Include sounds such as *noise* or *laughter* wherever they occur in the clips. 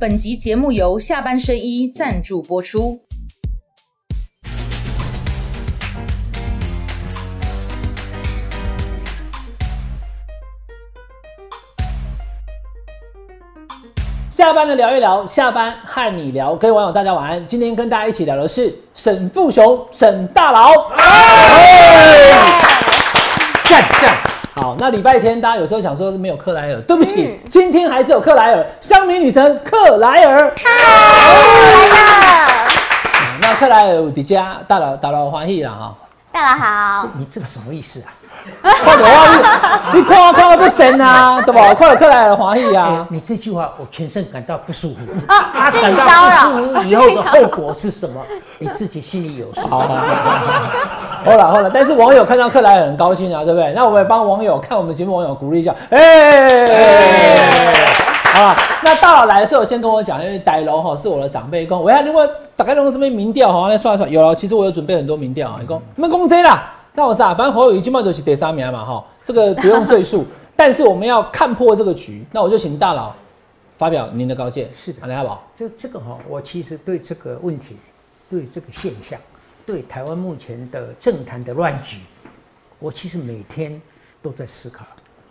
本集节目由下半身衣赞助播出。下班的聊一聊，下班和你聊，各位网友大家晚安。今天跟大家一起聊的是沈富雄，沈大佬。赞赞。好，那礼拜天大家有时候想说没有克莱尔，对不起，今天还是有克莱尔，香米女神克莱尔。那克莱尔迪迦大佬大佬欢喜了哈。大佬好，你这个什么意思啊？快点啊！你看我看我这神啊，对吧？快点克莱尔华裔啊！你这句话我全身感到不舒服啊！感到不舒服以后的后果是什么？你自己心里有数。*laughs* 好了好了好了，但是网友看到克莱尔很高兴啊，对不对？那我们也帮网友看我们节目网友鼓励一下，哎。好了那大佬来的时候先跟我讲，因为戴楼哈是我的长辈公，我要另外打开弄什么民调哈，来算一算，有了，其实我有准备很多民调啊，你讲你们公这啦。那我是啊，反正侯友谊今麦就是第三名嘛，哈，这个不用赘述。*laughs* 但是我们要看破这个局，那我就请大佬发表您的高见。是的，来阿宝，这这个哈，我其实对这个问题，对这个现象，对台湾目前的政坛的乱局，我其实每天都在思考。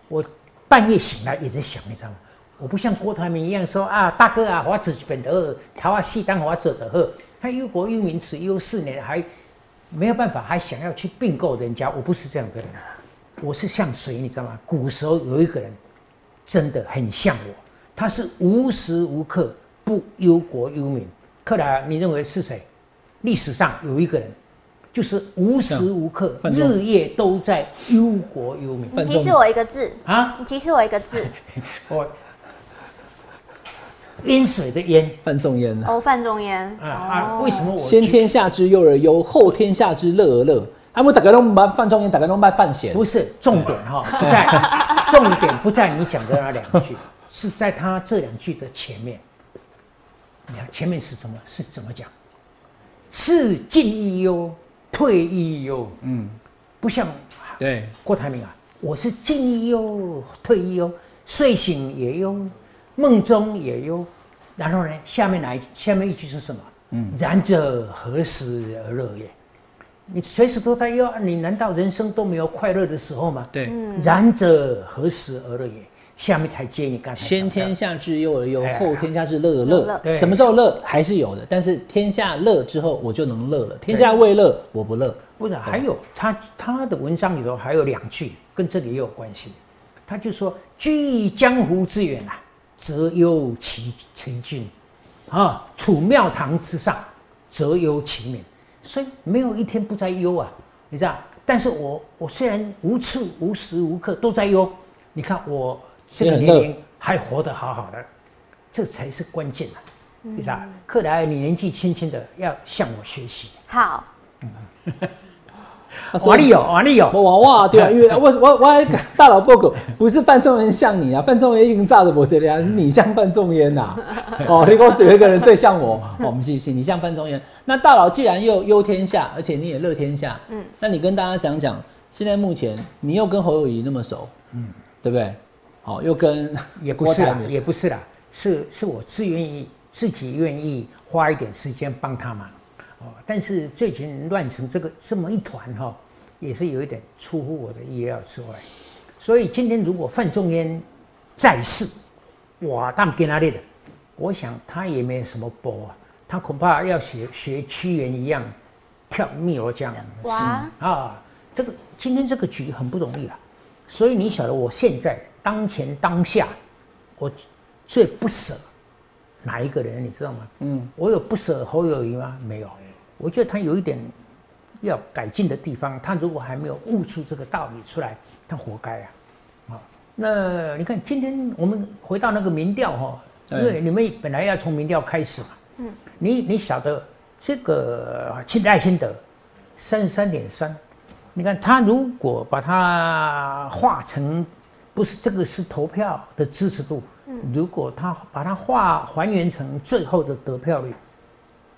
我半夜醒来也在想，你知道吗？我不像郭台铭一样说啊，大哥啊，我只本得台湾戏当我者的呵，他忧国忧民，此忧四年还。没有办法，还想要去并购人家，我不是这样的人，我是像谁，你知道吗？古时候有一个人，真的很像我，他是无时无刻不忧国忧民。克莱尔，你认为是谁？历史上有一个人，就是无时无刻、日夜都在忧国忧民。你提示我一个字啊！你提示我一个字。*laughs* 我。淹水的淹，范仲淹哦，范仲淹啊为什么我先天下之忧而忧，后天下之乐而乐？他们大概都把范仲淹，大概都把范闲。不是重点哈，*laughs* 不在重点不在你讲的那两句，是在他这两句的前面。你看前面是什么？是怎么讲？是进亦忧，退亦忧。嗯，不像对郭台铭啊，我是进亦忧，退亦忧，睡醒也忧。梦中也有，然后呢？下面来，下面一句是什么？嗯，然者何时而乐也？你随时都在忧，你难道人生都没有快乐的时候吗？对，然者何时而乐也？下面才接你刚才先天下之忧而忧，后天下之乐而乐。什么时候乐还是有的，但是天下乐之后我就能乐了。天下未乐，我不乐。不是，还有他他的文章里头还有两句跟这里也有关系。他就说：“居江湖之远啊。”则忧其其君，啊，处庙堂之上，则忧其民。所以没有一天不在忧啊，你知道？但是我我虽然无处无时无刻都在忧，你看我这个年龄还活得好好的，这才是关键啊，你知道？克莱尔，你年纪轻轻的要向我学习。好。*laughs* 瓦力有，瓦力有，*laughs* 我哇对啊，*laughs* 因为我我我大佬报告不是范仲淹像你啊，范仲淹已经炸的不得了，是你像 *laughs* 范仲淹呐。哦，你给我有一个人最像我，我们谢谢你像范仲淹。那大佬既然又忧天下，而且你也乐天下，嗯，那你跟大家讲讲，现在目前你又跟侯友谊那么熟，嗯，对不对？好，又跟也不是啦，也不是啦，是是我自愿意自己愿意花一点时间帮他忙。哦，但是最近乱成这个这么一团哈，也是有一点出乎我的意料之外。所以今天如果范仲淹在世，哇，他们跟他练的，我想他也没什么波啊，他恐怕要学学屈原一样跳汨罗江。哇啊，这个今天这个局很不容易啊。所以你晓得，我现在当前当下，我最不舍哪一个人，你知道吗？嗯，我有不舍侯友谊吗？没有。我觉得他有一点要改进的地方，他如果还没有悟出这个道理出来，他活该啊！啊，那你看今天我们回到那个民调哈，因为你们本来要从民调开始嘛，嗯，你你晓得这个现在新德三十三点三，你看他如果把它化成不是这个是投票的支持度，如果他把它化还原成最后的得票率。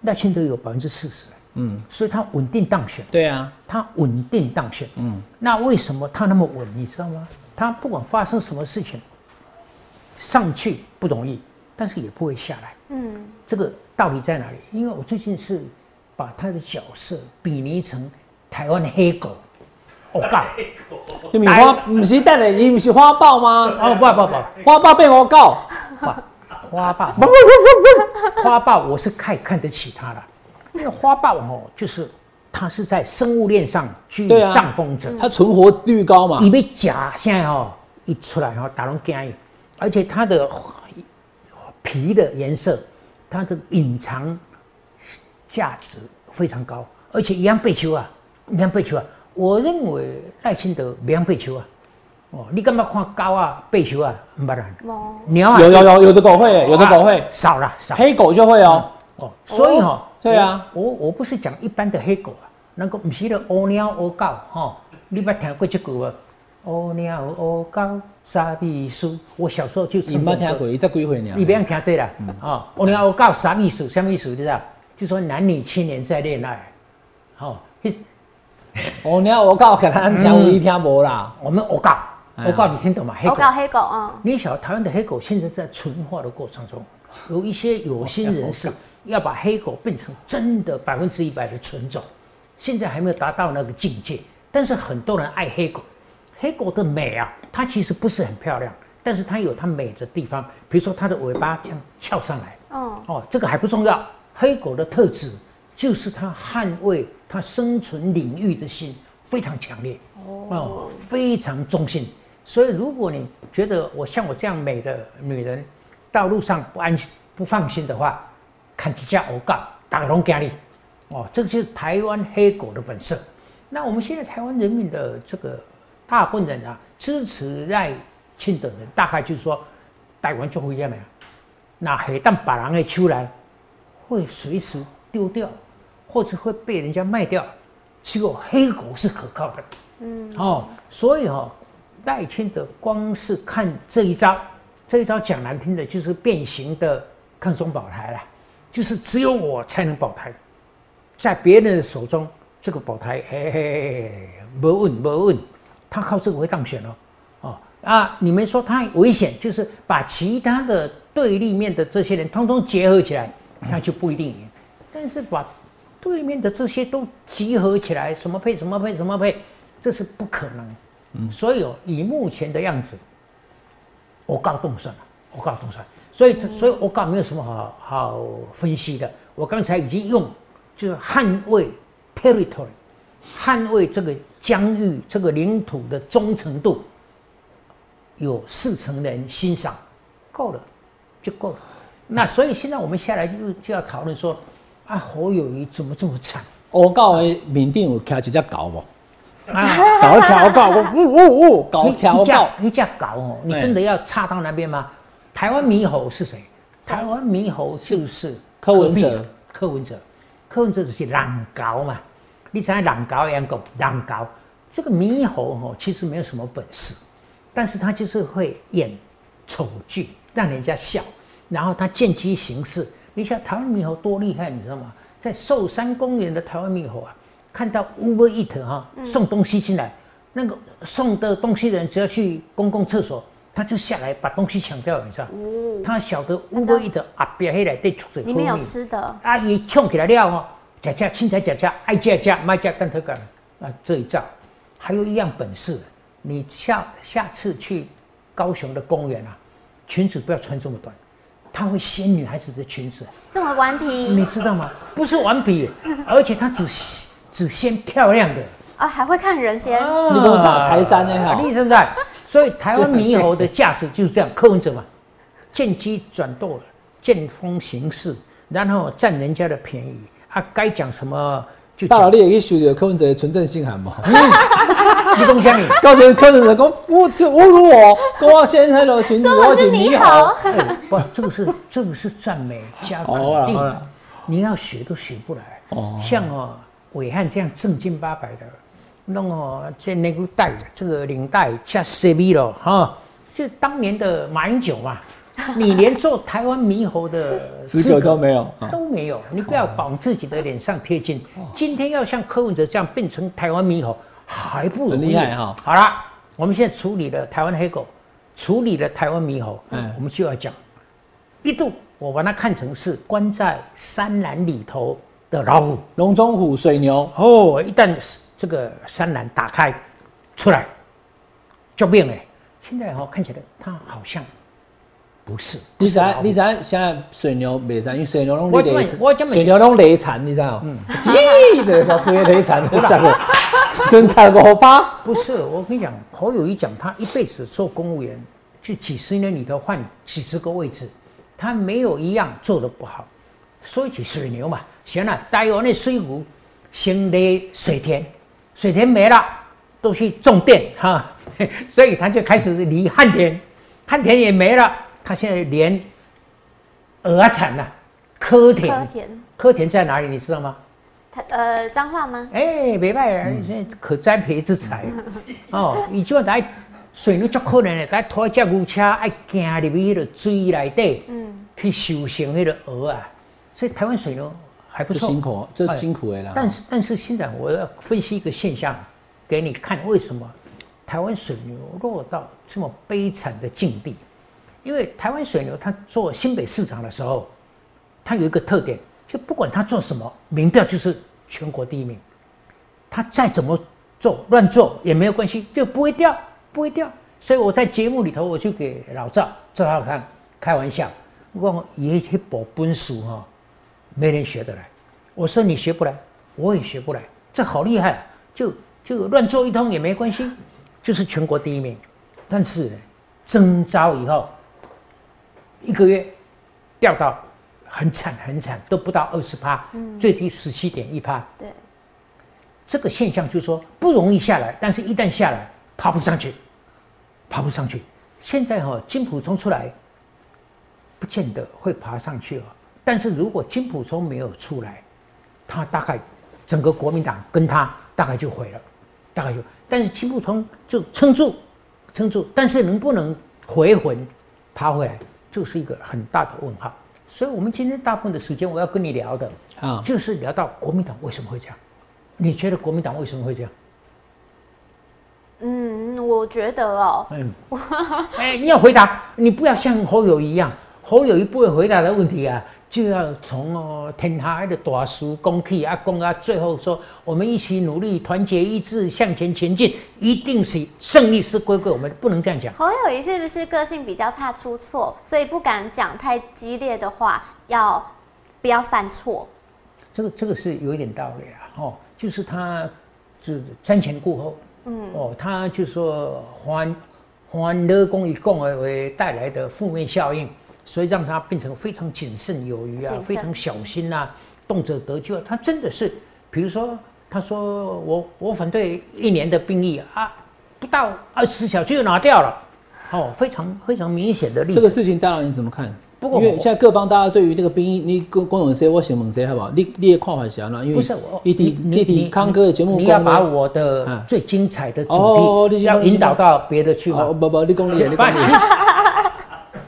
赖清德有百分之四十，嗯，所以他稳定当选。对啊，他稳定当选。嗯，那为什么他那么稳？你知道吗？他不管发生什么事情，上去不容易，但是也不会下来。嗯，这个道理在哪里？因为我最近是把他的角色比拟成台湾的黑狗。*laughs* 我告，你米花不是带的，你不是花豹吗？哦不不不，花豹被我告。*laughs* 花豹不不不不，*laughs* 花豹我是太看得起他了。那个花豹哦，就是它是在生物链上居上风者，它存活率高嘛。你被夹现在哦一出来哦，打龙干而且它的皮的颜色，它的隐藏价值非常高，而且一样被球啊，一样被球啊。我认为赖清德一样被球啊。哦，你干嘛看狗啊？背球啊？不然，鸟有有有有的狗会，有的狗会少了少，黑狗就会哦。哦，所以哈，对啊，我我不是讲一般的黑狗啊，那个毋是的乌鸟乌狗哈，你捌听过这句无？乌鸟乌狗傻秘书，我小时候就你捌听过，你才几岁呢？你不要听这啦，啊，乌鸟乌狗啥秘书？啥秘书？你知道？就说男女青年在恋爱，好，乌鸟乌狗可能听有听无啦，我们乌狗。我告诉你听懂吗？黑狗，黑狗啊！你晓得台湾的黑狗现在在纯化的过程中，有一些有心人士要把黑狗变成真的百分之一百的纯种，现在还没有达到那个境界。但是很多人爱黑狗，黑狗的美啊，它其实不是很漂亮，但是它有它美的地方，比如说它的尾巴这样翘上来。哦哦，这个还不重要，黑狗的特质就是它捍卫它生存领域的心非常强烈哦，非常忠心。所以，如果你觉得我像我这样美的女人，道路上不安心、不放心的话，看几家欧告打龙给你，哦，这个就是台湾黑狗的本色。那我们现在台湾人民的这个大部分人啊，支持赖清德人，大概就是说，台湾就会这样，那黑蛋把人给出来，会随时丢掉，或者会被人家卖掉，只有黑狗是可靠的。嗯，哦，所以哦。赖清德光是看这一招，这一招讲难听的，就是变形的抗中保台了，就是只有我才能保台，在别人的手中，这个保台，嘿嘿嘿，没问没问，他靠这个会当选哦，哦啊，你们说他危险，就是把其他的对立面的这些人通通结合起来，那就不一定赢，但是把对面的这些都集合起来，什么配什么配什么配，这是不可能。所以哦，以目前的样子，我告动算了，我告动算。所以，所以我告没有什么好好分析的。我刚才已经用，就是捍卫 territory，捍卫这个疆域、这个领土的忠诚度，有四成人欣赏，够了，就够了。那所以现在我们下来就就要讨论说，啊，侯友谊怎么这么惨？我告的缅甸有开一只狗不？啊，搞调告，*laughs* 呜呜呜，搞调告，你这样搞哦，你真的要差到那边吗？台湾猕猴是谁？台湾猕猴就是柯文哲，柯文哲，柯文哲就是狼高嘛。你猜狼高养狗，狼高这个猕猴哦，其实没有什么本事，但是他就是会演丑剧，让人家笑，然后他见机行事。你想台湾猕猴多厉害，你知道吗？在寿山公园的台湾猕猴啊。看到 Uber Eat 哈送东西进来，那个送的东西的人只要去公共厕所，他就下来把东西抢掉，你知道？他晓得 Uber Eat 啊，别黑来对出嘴。里面有吃的。阿姨冲起来了哦，假假青菜假假爱加加卖加干特干啊这一招，还有一样本事，你下下次去高雄的公园啊，裙子不要穿这么短，他会掀女孩子的裙子。这么顽皮？你知道吗？不是顽皮，而且他只。只先漂亮的啊，还会看人先。你多少财山呢？哈，你是不是？*laughs* 所以台湾猕猴的价值就是这样，柯文哲嘛，见机转舵，见风行事，然后占人家的便宜啊，该讲什么就。大佬，你也可以修的柯文哲的纯正信函嘛？*laughs* 你讲什么？*laughs* 告诉柯文哲讲，侮这侮辱我，郭先生的裙子，我是猕猴。不，这个是这个是赞美加肯定，你要学都学不来。哦，像哦。伟汉这样正经八百的，弄哦这那个带这个领带加 C V 了哈，就当年的马英九嘛，*laughs* 你连做台湾猕猴的资格都没有，都没有，你不要往自己的脸上贴金。今天要像柯文哲这样变成台湾猕猴，还不很厉害哈。好了，我们现在处理了台湾黑狗，处理了台湾猕猴，嗯，我们就要讲一度我把它看成是关在山栏里头的老虎，龙中虎、水牛。哦，一旦这个山栏打开出来，救命哎！现在哦看起来它好像不是。你知道？你知道现在水牛没惨，因为水牛拢雷惨，水牛拢累产，你知道？嗯，叽，这个叫亏雷惨的下个，身材个八。不是，我跟你讲，侯友谊讲他一辈子做公务员，就几十年里头换几十个位置，他没有一样做的不好。说起水牛嘛，行了，台湾的水库先雷水田，水田没了，都去种电哈。*laughs* 所以他就开始离旱田，旱田也没了，他现在连鹅产了，科田，柯田，科田在哪里？你知道吗？他呃，脏话吗？哎，没办法，现在可栽培之才哦。你就来水牛足可能的，来拖一只牛车，爱行入去迄个水内底，嗯，去修行迄个鹅啊。所以台湾水牛还不错，辛苦，这是辛苦的啦。但是但是现在我要分析一个现象给你看，为什么？台湾水牛落到这么悲惨的境地，因为台湾水牛它做新北市长的时候，它有一个特点，就不管他做什么，民调就是全国第一名。他再怎么做乱做也没有关系，就不会掉，不会掉。所以我在节目里头，我就给老赵赵浩康开玩笑，我讲一部本书哈，没人学得来。我说你学不来，我也学不来，这好厉害，就就乱做一通也没关系。就是全国第一名，但是征招以后一个月掉到很惨很惨，都不到二十趴，最低十七点一趴。对，这个现象就是说不容易下来，但是一旦下来，爬不上去，爬不上去。现在哈金普冲出来，不见得会爬上去哦。但是如果金普聪没有出来，他大概整个国民党跟他大概就毁了，大概就。但是金普聪就撑住，撑住，但是能不能回魂，爬回来，就是一个很大的问号。所以，我们今天大部分的时间，我要跟你聊的啊，就是聊到国民党为什么会这样。你觉得国民党为什么会这样？嗯，我觉得哦，嗯，*laughs* 哎，你要回答，你不要像侯友一样，侯友一不会回答的问题啊。就要从哦天下的大事讲起啊，讲啊，最后说我们一起努力，团结一致向前前进，一定是胜利是归归我们，不能这样讲。侯友谊是不是个性比较怕出错，所以不敢讲太激烈的话，要不要犯错？这个这个是有一点道理啊，哦，就是他是瞻前顾后，嗯，哦，他就说还还乐公与共而为带来的负面效应。所以让他变成非常谨慎有余啊，非常小心呐，动辄得咎。他真的是，比如说，他说我我反对一年的兵役啊，不到二十小时就拿掉了，哦，非常非常明显的例子。这个事情，当然你怎么看？不过因为现在各方大家对于这个兵役，你公公董谁我先问谁好不好？你你也看法是安怎？因为不是我，你你你你康哥的节目，你要把我的最精彩的主题要引导到别的去吗？不不，你讲你你讲。*laughs*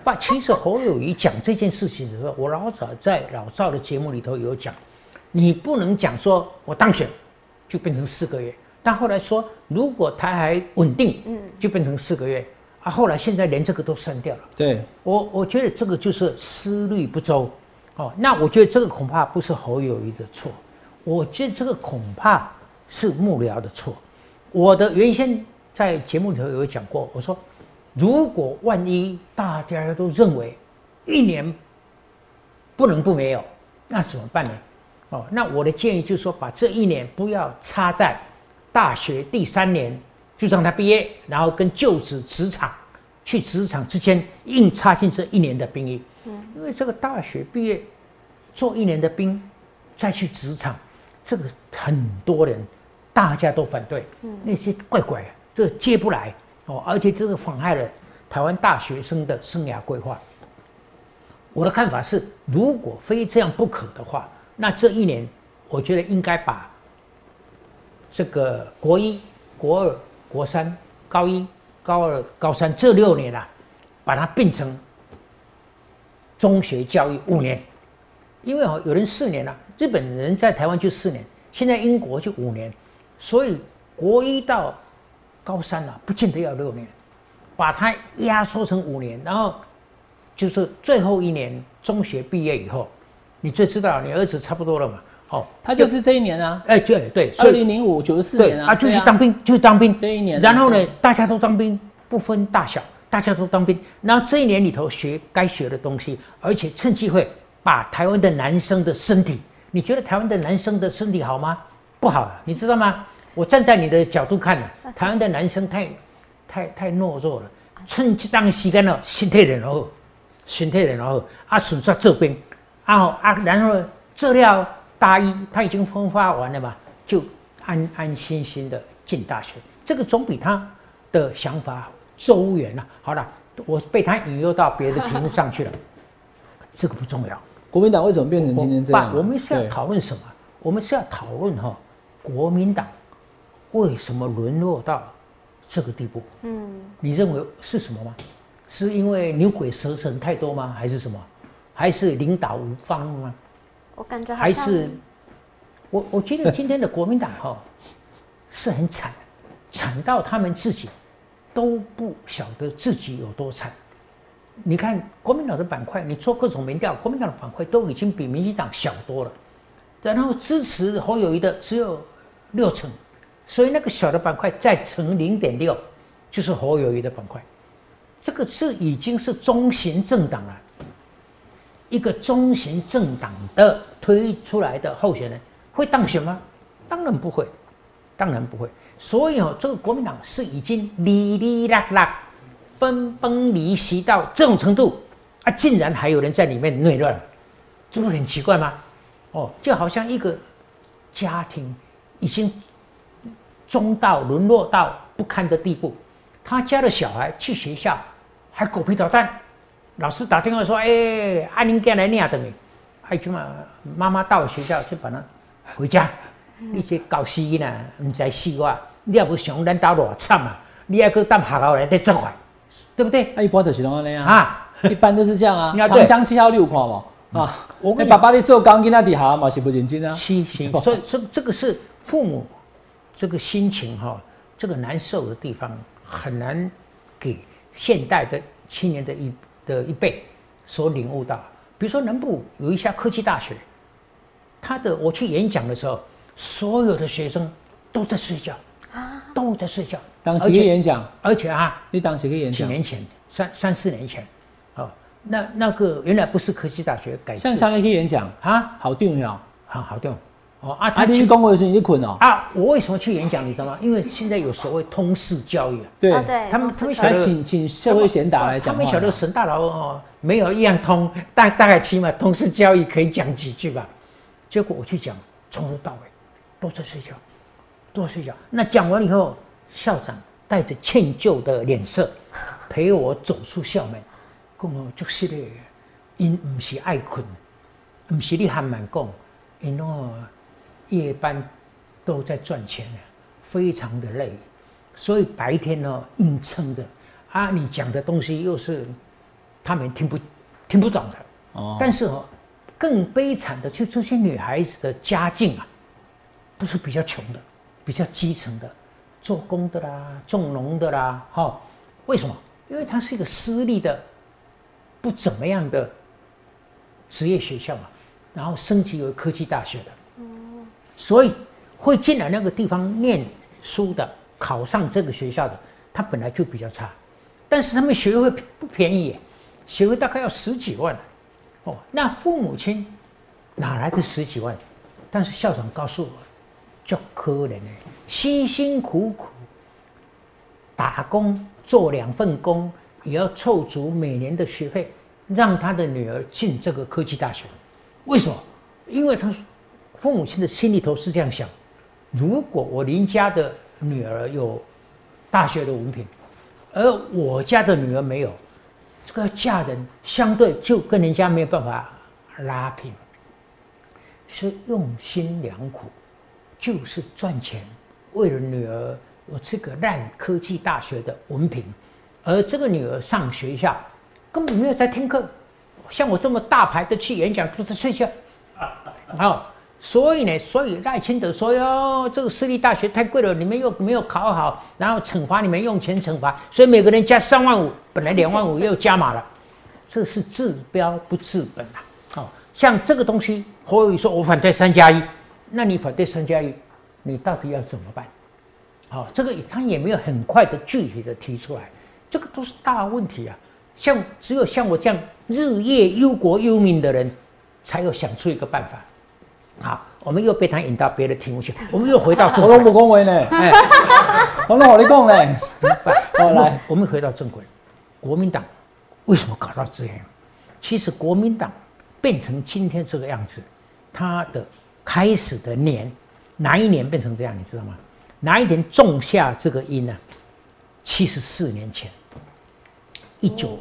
爸，其实侯友谊讲这件事情的时候，我老早在老赵的节目里头有讲，你不能讲说我当选就变成四个月，但后来说如果他还稳定，嗯，就变成四个月啊。后来现在连这个都删掉了。对，我我觉得这个就是思虑不周哦。那我觉得这个恐怕不是侯友谊的错，我觉得这个恐怕是幕僚的错。我的原先在节目里头有讲过，我说。如果万一大家都认为一年不能不没有，那怎么办呢？哦，那我的建议就是说，把这一年不要插在大学第三年就让他毕业，然后跟就职职场去职场之间硬插进这一年的兵役。嗯，因为这个大学毕业做一年的兵，再去职场，这个很多人大家都反对。嗯，那些怪怪，这接不来。哦，而且这个妨害了台湾大学生的生涯规划。我的看法是，如果非这样不可的话，那这一年，我觉得应该把这个国一、国二、国三、高一、高二、高三这六年啊，把它变成中学教育五年。因为哦，有人四年了，日本人在台湾就四年，现在英国就五年，所以国一到高三了，不见得要六年，把它压缩成五年，然后就是最后一年中学毕业以后，你最知道你儿子差不多了嘛？哦，他就是这一年啊，哎，对对，二零零五九十四对年啊，就是对啊当兵，就是当兵这一年啊然后呢，大家都当兵，不分大小，大家都当兵。然后这一年里头学该学的东西，而且趁机会把台湾的男生的身体，你觉得台湾的男生的身体好吗？不好，你知道吗？我站在你的角度看呢、台湾的男生太太太懦弱了，趁这当时间呢，身体然后身体然后啊，损失这边，然后啊，然后呢这料大一他已经分发完了嘛，就安安心心的进大学，这个总比他的想法周远了、好了，我被他引诱到别的题目上去了，*laughs* 这个不重要。国民党为什么变成今天这样我们是要讨论什么？我们是要讨论哈，国民党为什么沦落到这个地步？嗯，你认为是什么吗？是因为牛鬼蛇神太多吗？还是什么？还是领导无方吗？我感觉还是我我觉得今天的国民党哈 *laughs* 是很惨，惨到他们自己都不晓得自己有多惨。你看国民党的板块，你做各种民调，国民党的板块都已经比民进党小多了，然后支持侯友谊的只有六成，所以那个小的板块再乘零点六，就是侯友谊的板块。这个是已经是中型政党了。一个中型政党的推出来的候选人会当选吗？当然不会，当然不会。所以哦，这个国民党是已经哩哩啦啦、分崩离析到这种程度啊，竟然还有人在里面内乱，这不很奇怪吗？哦，就好像一个家庭已经中到沦落到不堪的地步，他家的小孩去学校还狗皮捣蛋，老师打电话说：“哎、阿玲过来念的没？”哎，起码妈妈到学校去把他回家。你这搞死呢，唔知死我，你也不想咱家偌惨啊！你还去当学校来得责怪，对不对？那一般就是安尼啊，啊，一般都是这样啊。*laughs* 长江七号六看嘛啊，我跟你爸爸你做钢筋那底下嘛是不认真啊。是是，所以所以这个是父母这个心情哈、这个难受的地方很难给现代的青年的一的一辈所领悟到。比如说南部有一家科技大学，他的我去演讲的时候，所有的学生都在睡觉啊，都在睡觉，当时去演讲，而且啊，你当时去演讲，几年前三三四年前，哦，那那个原来不是科技大学改上上一去演讲，啊，好重要。好好对哦啊，啊，他你去讲话的时候你困哦。啊，我为什么去演讲？你知道吗？因为现在有所谓通识教育啊，对他们他们晓得请请社会贤达来讲话。他们晓得沈大佬哦，没有一样通，大大概起码通识教育可以讲几句吧。结果我去讲，从头到尾都在睡觉，都在睡觉。那讲完以后，校长带着歉疚的脸色陪我走出校门，跟我就是的，因不是爱困，不是你还蛮讲，因哦夜班都在赚钱呢，非常的累，所以白天呢硬撑着。啊，你讲的东西又是他们听不听不懂的。哦，但是哦，更悲惨的，就这些女孩子的家境啊，都是比较穷的，比较基层的，做工的啦，种农的啦，哈、为什么？因为它是一个私立的，不怎么样的职业学校嘛，然后升级为科技大学的，所以会进来那个地方念书的，考上这个学校的，他本来就比较差，但是他们学费不便宜，学费大概要十几万。哦，那父母亲哪来的十几万？但是校长告诉我，就可怜呢，辛辛苦苦打工做两份工，也要凑足每年的学费，让他的女儿进这个科技大学。为什么？因为他说父母亲的心里头是这样想：如果我邻家的女儿有大学的文凭，而我家的女儿没有，这个嫁人相对就跟人家没有办法拉平，所以用心良苦，就是赚钱，为了女儿有这个烂科技大学的文凭，而这个女儿上学校根本没有在听课，像我这么大牌的去演讲都在睡觉，好、所以呢，所以赖清德说哟，这个私立大学太贵了，你们又没有考好，然后惩罚你们用钱惩罚，所以每个人加三万五，本来两万五又加码了。这是治标不治本啊！哦，像这个东西，侯友谊说我反对三加一，那你反对三加一，你到底要怎么办？好、这个他也没有很快的具体的提出来，这个都是大问题啊。像只有像我这样日夜忧国忧民的人，才有想出一个办法。好，我们又被他引到别的题目去，我们又回到正轨我拢。不恭维呢，哎，我拢和你讲呢。好来，我们回到正轨，国民党为什么搞到这样？其实国民党变成今天这个样子，它的开始的年哪一年变成这样？你知道吗？哪一年种下这个因呢、七十四年前，一九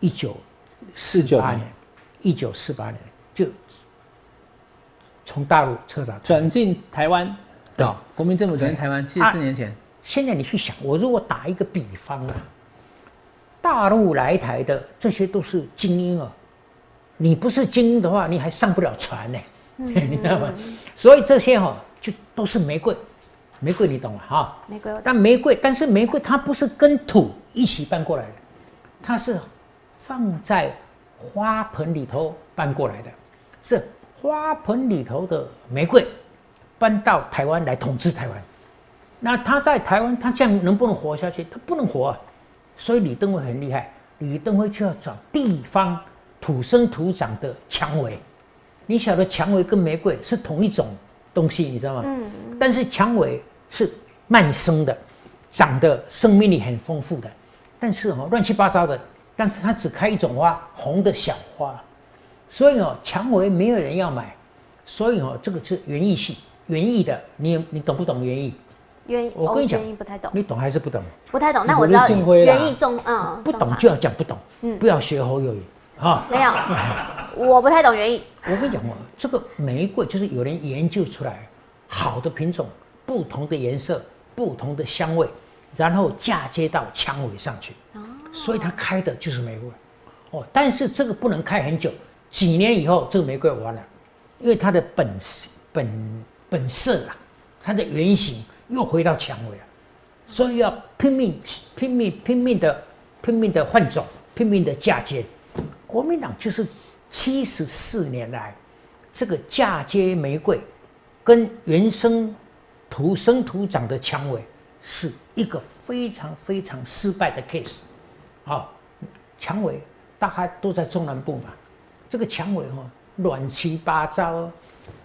一九四49年八年，一九四八年就从大陆撤到转进台湾，对。对，国民政府转进台湾，七十四年前，现在你去想，我如果打一个比方啊，大陆来台的这些都是精英啊，你不是精英的话，你还上不了船呢、*laughs* 你知道吗？所以这些哈、就都是玫瑰，玫瑰你懂了哈？玫瑰。但玫瑰，但是玫瑰它不是跟土一起搬过来的，它是放在花盆里头搬过来的，是花盆里头的玫瑰搬到台湾来统治台湾。那他在台湾，他这样能不能活下去？他不能活啊！所以李登辉很厉害，李登辉就要找地方土生土长的蔷薇。你晓得蔷薇跟玫瑰是同一种东西，你知道吗？嗯，但是蔷薇是慢生的，长得生命力很丰富的，但是哦乱七八糟的，但是它只开一种花，红的小花，所以哦蔷薇没有人要买，所以哦这个是园艺系园艺的，你你懂不懂园艺？园艺我跟你讲园艺不太懂，你懂还是不懂？不太懂。那我知道园艺种，嗯，不懂就要讲不懂，嗯不要学侯友谊啊！没有，*laughs* 我不太懂园艺。我跟你讲哦，这个玫瑰就是有人研究出来好的品种，不同的颜色，不同的香味，然后嫁接到蔷薇上去，所以它开的就是玫瑰。哦，但是这个不能开很久，几年以后这个玫瑰完了，因为它的本本本色啊，它的原型又回到蔷薇了，所以要拼命拼命拼命的拼命的换种，拼命的嫁接。国民党就是七十四年来，这个嫁接玫瑰跟原生土生土长的蔷薇是一个非常非常失败的 case。好、蔷薇大概都在中南部嘛，这个蔷薇哦乱七八糟。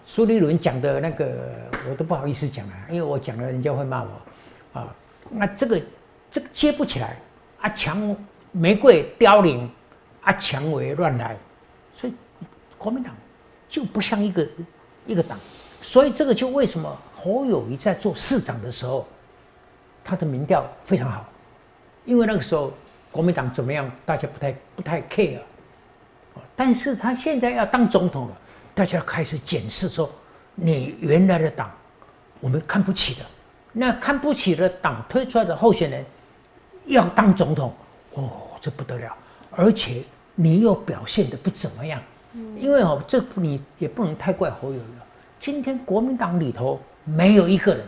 苏立伦讲的那个我都不好意思讲啊，因为我讲了人家会骂我啊。那这个这个接不起来啊，蔷玫瑰凋零啊，蔷薇乱来，所以国民党就不像一个一个党，所以这个就为什么侯友谊在做市长的时候，他的民调非常好，因为那个时候国民党怎么样，大家不太不太 care，但是他现在要当总统了，大家开始检视说，你原来的党我们看不起的，那看不起的党推出来的候选人要当总统，哦，这不得了，而且你又表现的不怎么样，嗯因为哦，这你也不能太怪侯友宜。今天国民党里头没有一个人，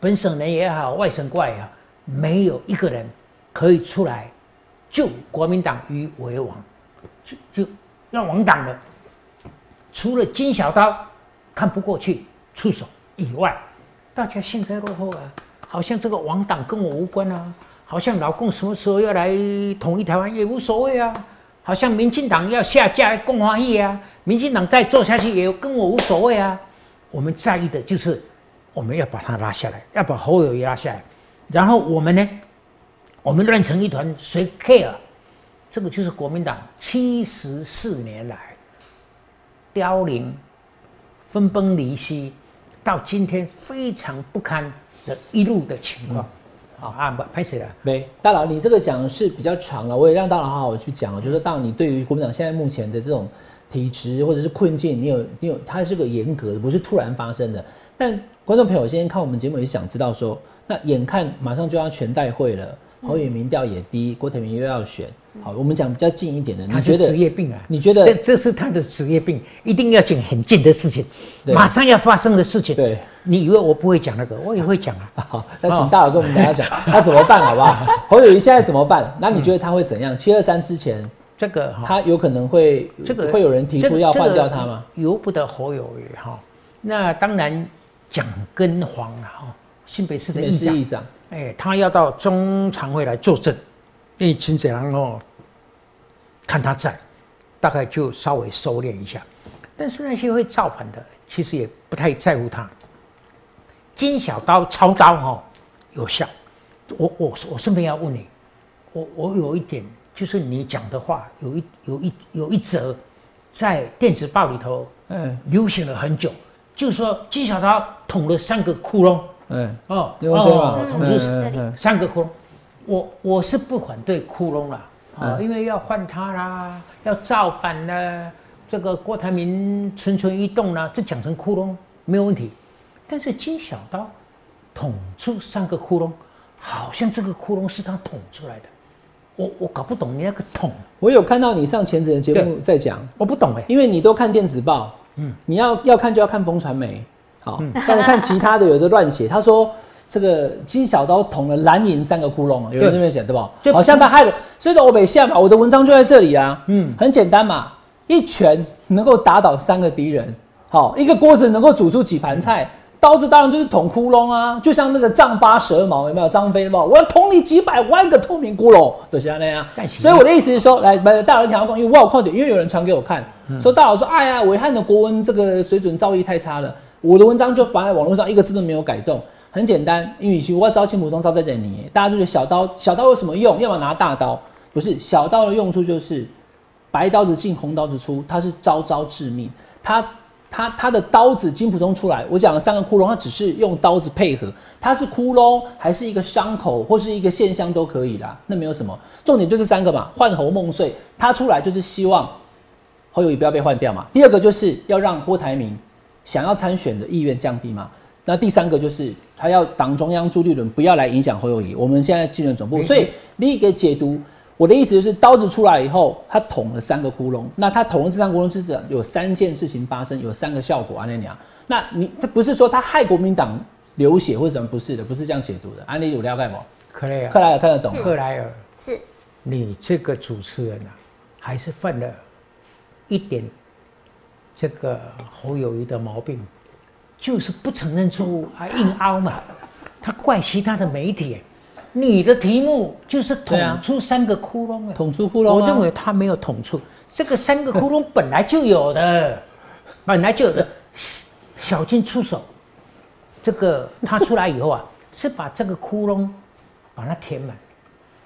本省人也好，外省怪也好，没有一个人可以出来救国民党于危亡，就就要亡党的。除了金小刀看不过去出手以外，大家幸灾乐祸啊，好像这个亡党跟我无关啊，好像老共什么时候要来统一台湾也无所谓啊，好像民进党要下架共华义啊，民进党再做下去也跟我无所谓啊。我们在意的就是我们要把他拉下来，要把侯友谊拉下来，然后我们呢，我们乱成一团，谁 care？这个就是国民党七十四年来凋零、分崩离析，到今天非常不堪的一路的情况。好啊，不拍谁了？没，大佬，你这个讲的是比较长了，我也让大佬好好去讲哦。就是当你对于国民党现在目前的这种体制或者是困境，你有你有，它是个严格的，不是突然发生的。但观众朋友今天看我们节目也是想知道说，那眼看马上就要全代会了，侯友宜民调也低，郭台铭又要选，好，我们讲比较近一点的，你觉得职业病啊？你觉得这这是他的职业病，一定要讲很近的事情，对马上要发生的事情。对，你以为我不会讲那个？我也会讲啊。*laughs* 好，那请大佬跟我们大家讲，*laughs* 他怎么办好不好？侯友谊现在怎么办？那你觉得他会怎样？七二三之前这个哈，他有可能会这个会有人提出要换掉他吗？由不得侯友谊哈。那当然，蒋根煌了哈，新北市的议长，哎，他要到中常会来作证，因为秦始皇哦，看他在，大概就稍微收敛一下。但是那些会造反的，其实也不太在乎他。金小刀操刀哈、有效。我我我顺便要问你，我我有一点就是你讲的话有一有一有一则在电子报里头嗯流行了很久，就是说金小刀捅了三个窟窿嗯，哦，捅嗯出三个窟窿，我我是不反对窟窿啦，啊、嗯因为要换他啦，要造反啦，这个郭台铭蠢蠢欲动啦，这讲成窟窿没有问题。但是金小刀捅出三个窟窿，好像这个窟窿是他捅出来的，我我搞不懂你那个捅，我有看到你上前子的节目在讲，我不懂哎、因为你都看电子报，嗯，你要要看就要看风传媒，好，嗯但是看其他的有的乱写，他说这个金小刀捅了蓝银三个窟窿，有人这边写对吧？就好像他害了，所以说我北下嘛，我的文章就在这里啊，嗯。嗯，很简单嘛，一拳能够打倒三个敌人，好，一个锅子能够煮出几盘菜。刀子当然就是捅窟窿啊，就像那个丈八蛇矛有没有？张飞嘛，我要捅你几百万个透明窟窿，就是像那样所以我的意思是说，来，不大佬调控，因为我有看点，因为有人传给我看，说大佬说，哎呀，伟汉的国文这个水准造诣太差了，我的文章就放在网络上，一个字都没有改动。很简单，因为其实我要招青浦中招在这里，大家就觉得小刀，小刀有什么用？要么拿大刀，不是小刀的用处就是白刀子进红刀子出，它是招招致命。它它它的刀子金普通出来，我讲了三个窟窿，它只是用刀子配合，它是窟窿还是一个伤口或是一个现象都可以啦，那没有什么。重点就是三个嘛，换猴梦碎，它出来就是希望侯友谊不要被换掉嘛。第二个就是要让郭台铭想要参选的意愿降低嘛。那第三个就是他要党中央朱立伦不要来影响侯友谊。我们现在竞选总部，嗯所以你给解读。我的意思就是，刀子出来以后，他捅了三个窟窿。那他捅了这三个窟窿，是指有三件事情发生，有三个效果啊，那样。那你他不是说他害国民党流血或者什么？不是的，不是这样解读的。安利有了解不？克莱尔，克莱尔看得懂吗？克莱尔，是你这个主持人啊，还是犯了一点这个侯友谊的毛病，就是不承认错误，还硬凹嘛。他怪其他的媒体，你的题目就是捅出三个窟窿啊。捅出窟窿、啊。我认为他没有捅出这个三个窟窿，本来就有的，*laughs* 本来就有的。小金出手，这个他出来以后啊，是把这个窟窿把它填满，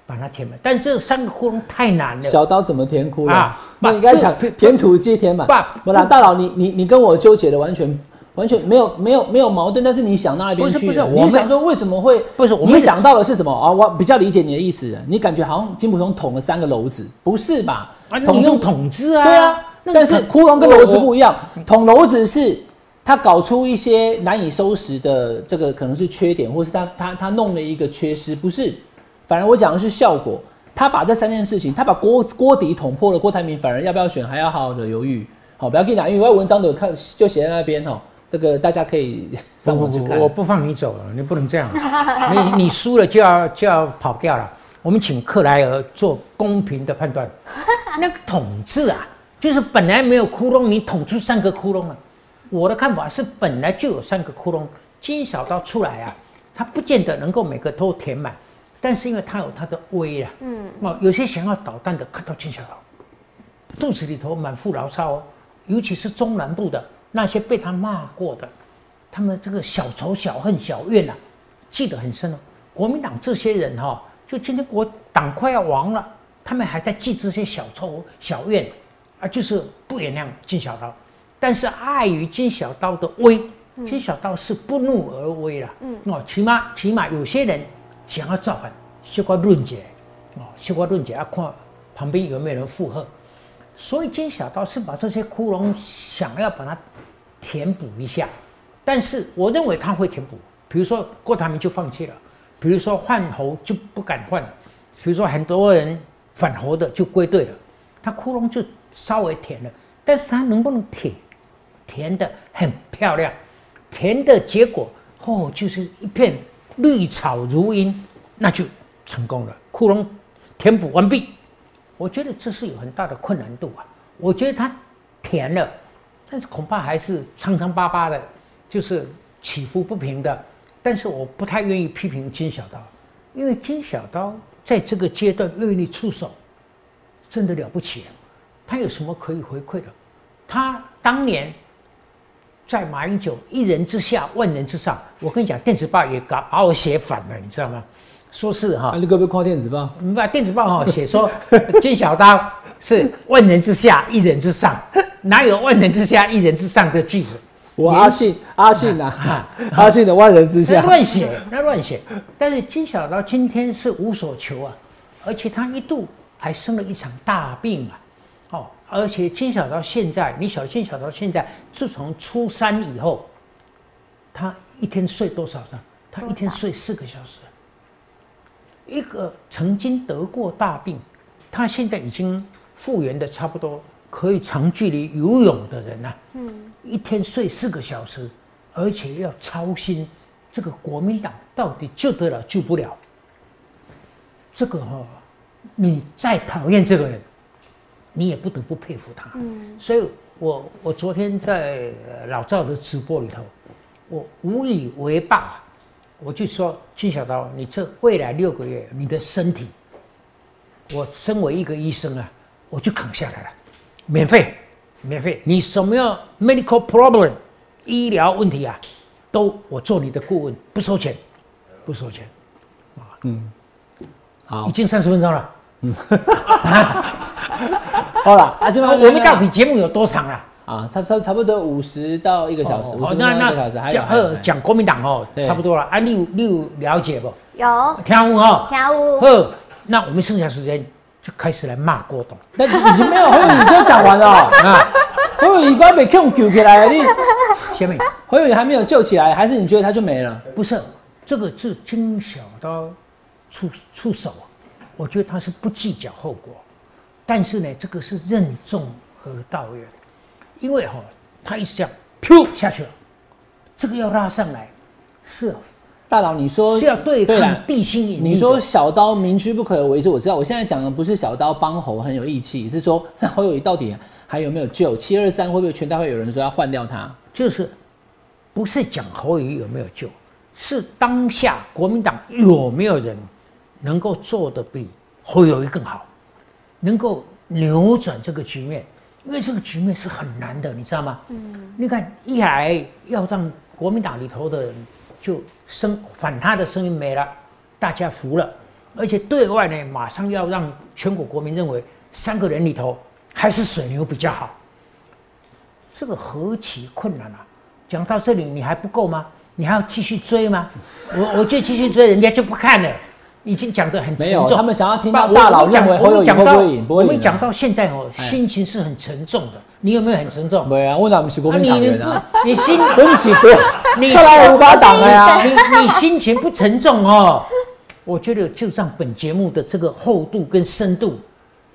把它填满。但这三个窟窿太难了。小刀怎么填窟窿？啊那你刚才讲填土机填满爸，不啦，大佬，你你你跟我纠结的完全完全没有没有没有矛盾，但是你想到那边去了，不是不是我想说为什么会不是我们想到的是什么啊？我比较理解你的意思，你感觉好像金普通捅了三个篓子，不是吧？啊，你用统治啊？对啊，但是窟窿跟篓子不一样，捅篓子是他搞出一些难以收拾的这个可能是缺点，或是他他他弄了一个缺失，不是，反而我讲的是效果。他把这三件事情，他把锅锅底捅破了，郭台铭反而要不要选还要好好的犹豫。好，不要跟你讲，因为我文章都有看，就写在那边哦。这个大家可以上网去看。我不放你走了，你不能这样，你你输了就要就要跑掉了。我们请克莱尔做公平的判断。*laughs* 那个统治啊，就是本来没有窟窿，你捅出三个窟窿了。我的看法是本来就有三个窟窿，金小刀出来啊，它不见得能够每个都填满，但是因为它有它的威啊，嗯，哦，有些想要捣蛋的看到金小刀，肚子里头满腹牢骚哦，尤其是中南部的那些被他骂过的，他们这个小仇小恨小怨啊，记得很深哦。国民党这些人哈、就今天国党快要亡了，他们还在记这些小仇小怨，啊，就是不原谅金小刀。但是碍于金小刀的威，金小刀是不怒而威了。嗯，哦，起码起码有些人想要造反，小可论解，哦，小可论解要看旁边有没有人附和。所以金小刀是把这些窟窿想要把它填补一下，但是我认为他会填补。比如说郭台铭就放弃了，比如说换侯就不敢换了，比如说很多人反侯的就归队了，他窟窿就稍微填了，但是他能不能填，填的很漂亮，填的结果哦就是一片绿草如茵，那就成功了，窟窿填补完毕，我觉得这是有很大的困难度啊。我觉得他填了，但是恐怕还是苍苍巴巴的，就是起伏不平的。但是我不太愿意批评金小刀，因为金小刀在这个阶段愿意出手，真的了不起。他有什么可以回馈的？他当年在马英九一人之下万人之上，我跟你讲，电子报也搞把我写反了，你知道吗？说是哈，你可不可以看电子报？你把电子报哈写说 *laughs* 金小刀是万人之下一人之上，哪有万人之下一人之上的句子？我阿信阿信呐，*laughs* 阿信的万人之下乱写，那乱写。但是金小刀今天是无所求啊，而且他一度还生了一场大病啊，哦，而且金小刀现在，你小金小刀现在自从初三以后，他一天睡多少呢？他一天睡四个小时。一个曾经得过大病，他现在已经复原的差不多。可以长距离游泳的人呢，嗯，一天睡四个小时，而且要操心这个国民党到底救得了救不了。这个哈，你再讨厌这个人，你也不得不佩服他。嗯，所以我我昨天在老赵的直播里头，我无以为报，我就说金小刀，你这未来六个月你的身体，我身为一个医生啊，我就扛下来了。免费，免费！你什么样 medical problem，医疗问题啊，都我做你的顾问，不收钱，不收钱。啊，嗯，好，已经三十分钟了。嗯，*laughs* *laughs* *laughs* 好了，*laughs* 啊，我们到底节目有多长啊？啊，差差差不多五十到一个小时，五十到一个小时。讲讲国民党哦，差不多了。啊，你有你有了解不？有。听有哦，听有。好，那我们剩下时间。就开始来骂郭董，但已经没有侯友谊就讲完了 *laughs* 啊！侯友谊刚被 Q 救起来，你小美，侯友谊还没有救起来，还是你觉得他就没了？不是，这个是金小刀出出手，我觉得他是不计较后果，但是呢，这个是任重而道远，因为哈，他一直这样噗下去了，这个要拉上来是。大佬，你说是要对抗地心引力。你说小刀明知不可为之，我知道。我现在讲的不是小刀帮侯很有义气，是说那侯友谊到底还有没有救？七二三会不会全大会有人说要换掉他？就是不是讲侯友谊有没有救，是当下国民党有没有人能够做的比侯友谊更好，能够扭转这个局面？因为这个局面是很难的，你知道吗？嗯，你看一来要让国民党里头的人。就声反他的声音没了，大家服了，而且对外呢，马上要让全国国民认为三个人里头还是水牛比较好。这个何其困难啊！讲到这里，你还不够吗？你还要继续追吗？我我就继续追，人家就不看了。已经讲得很沉重，他们想要听到大佬认为会会赢，不会我们讲到现在哦，心情是很沉重的。你有没有很沉重？没啊，我哪不是国民党人啊？你心对不起，你看来无法挡了呀。你你心情不沉重哦？我觉得就让本节目的这个厚度跟深度。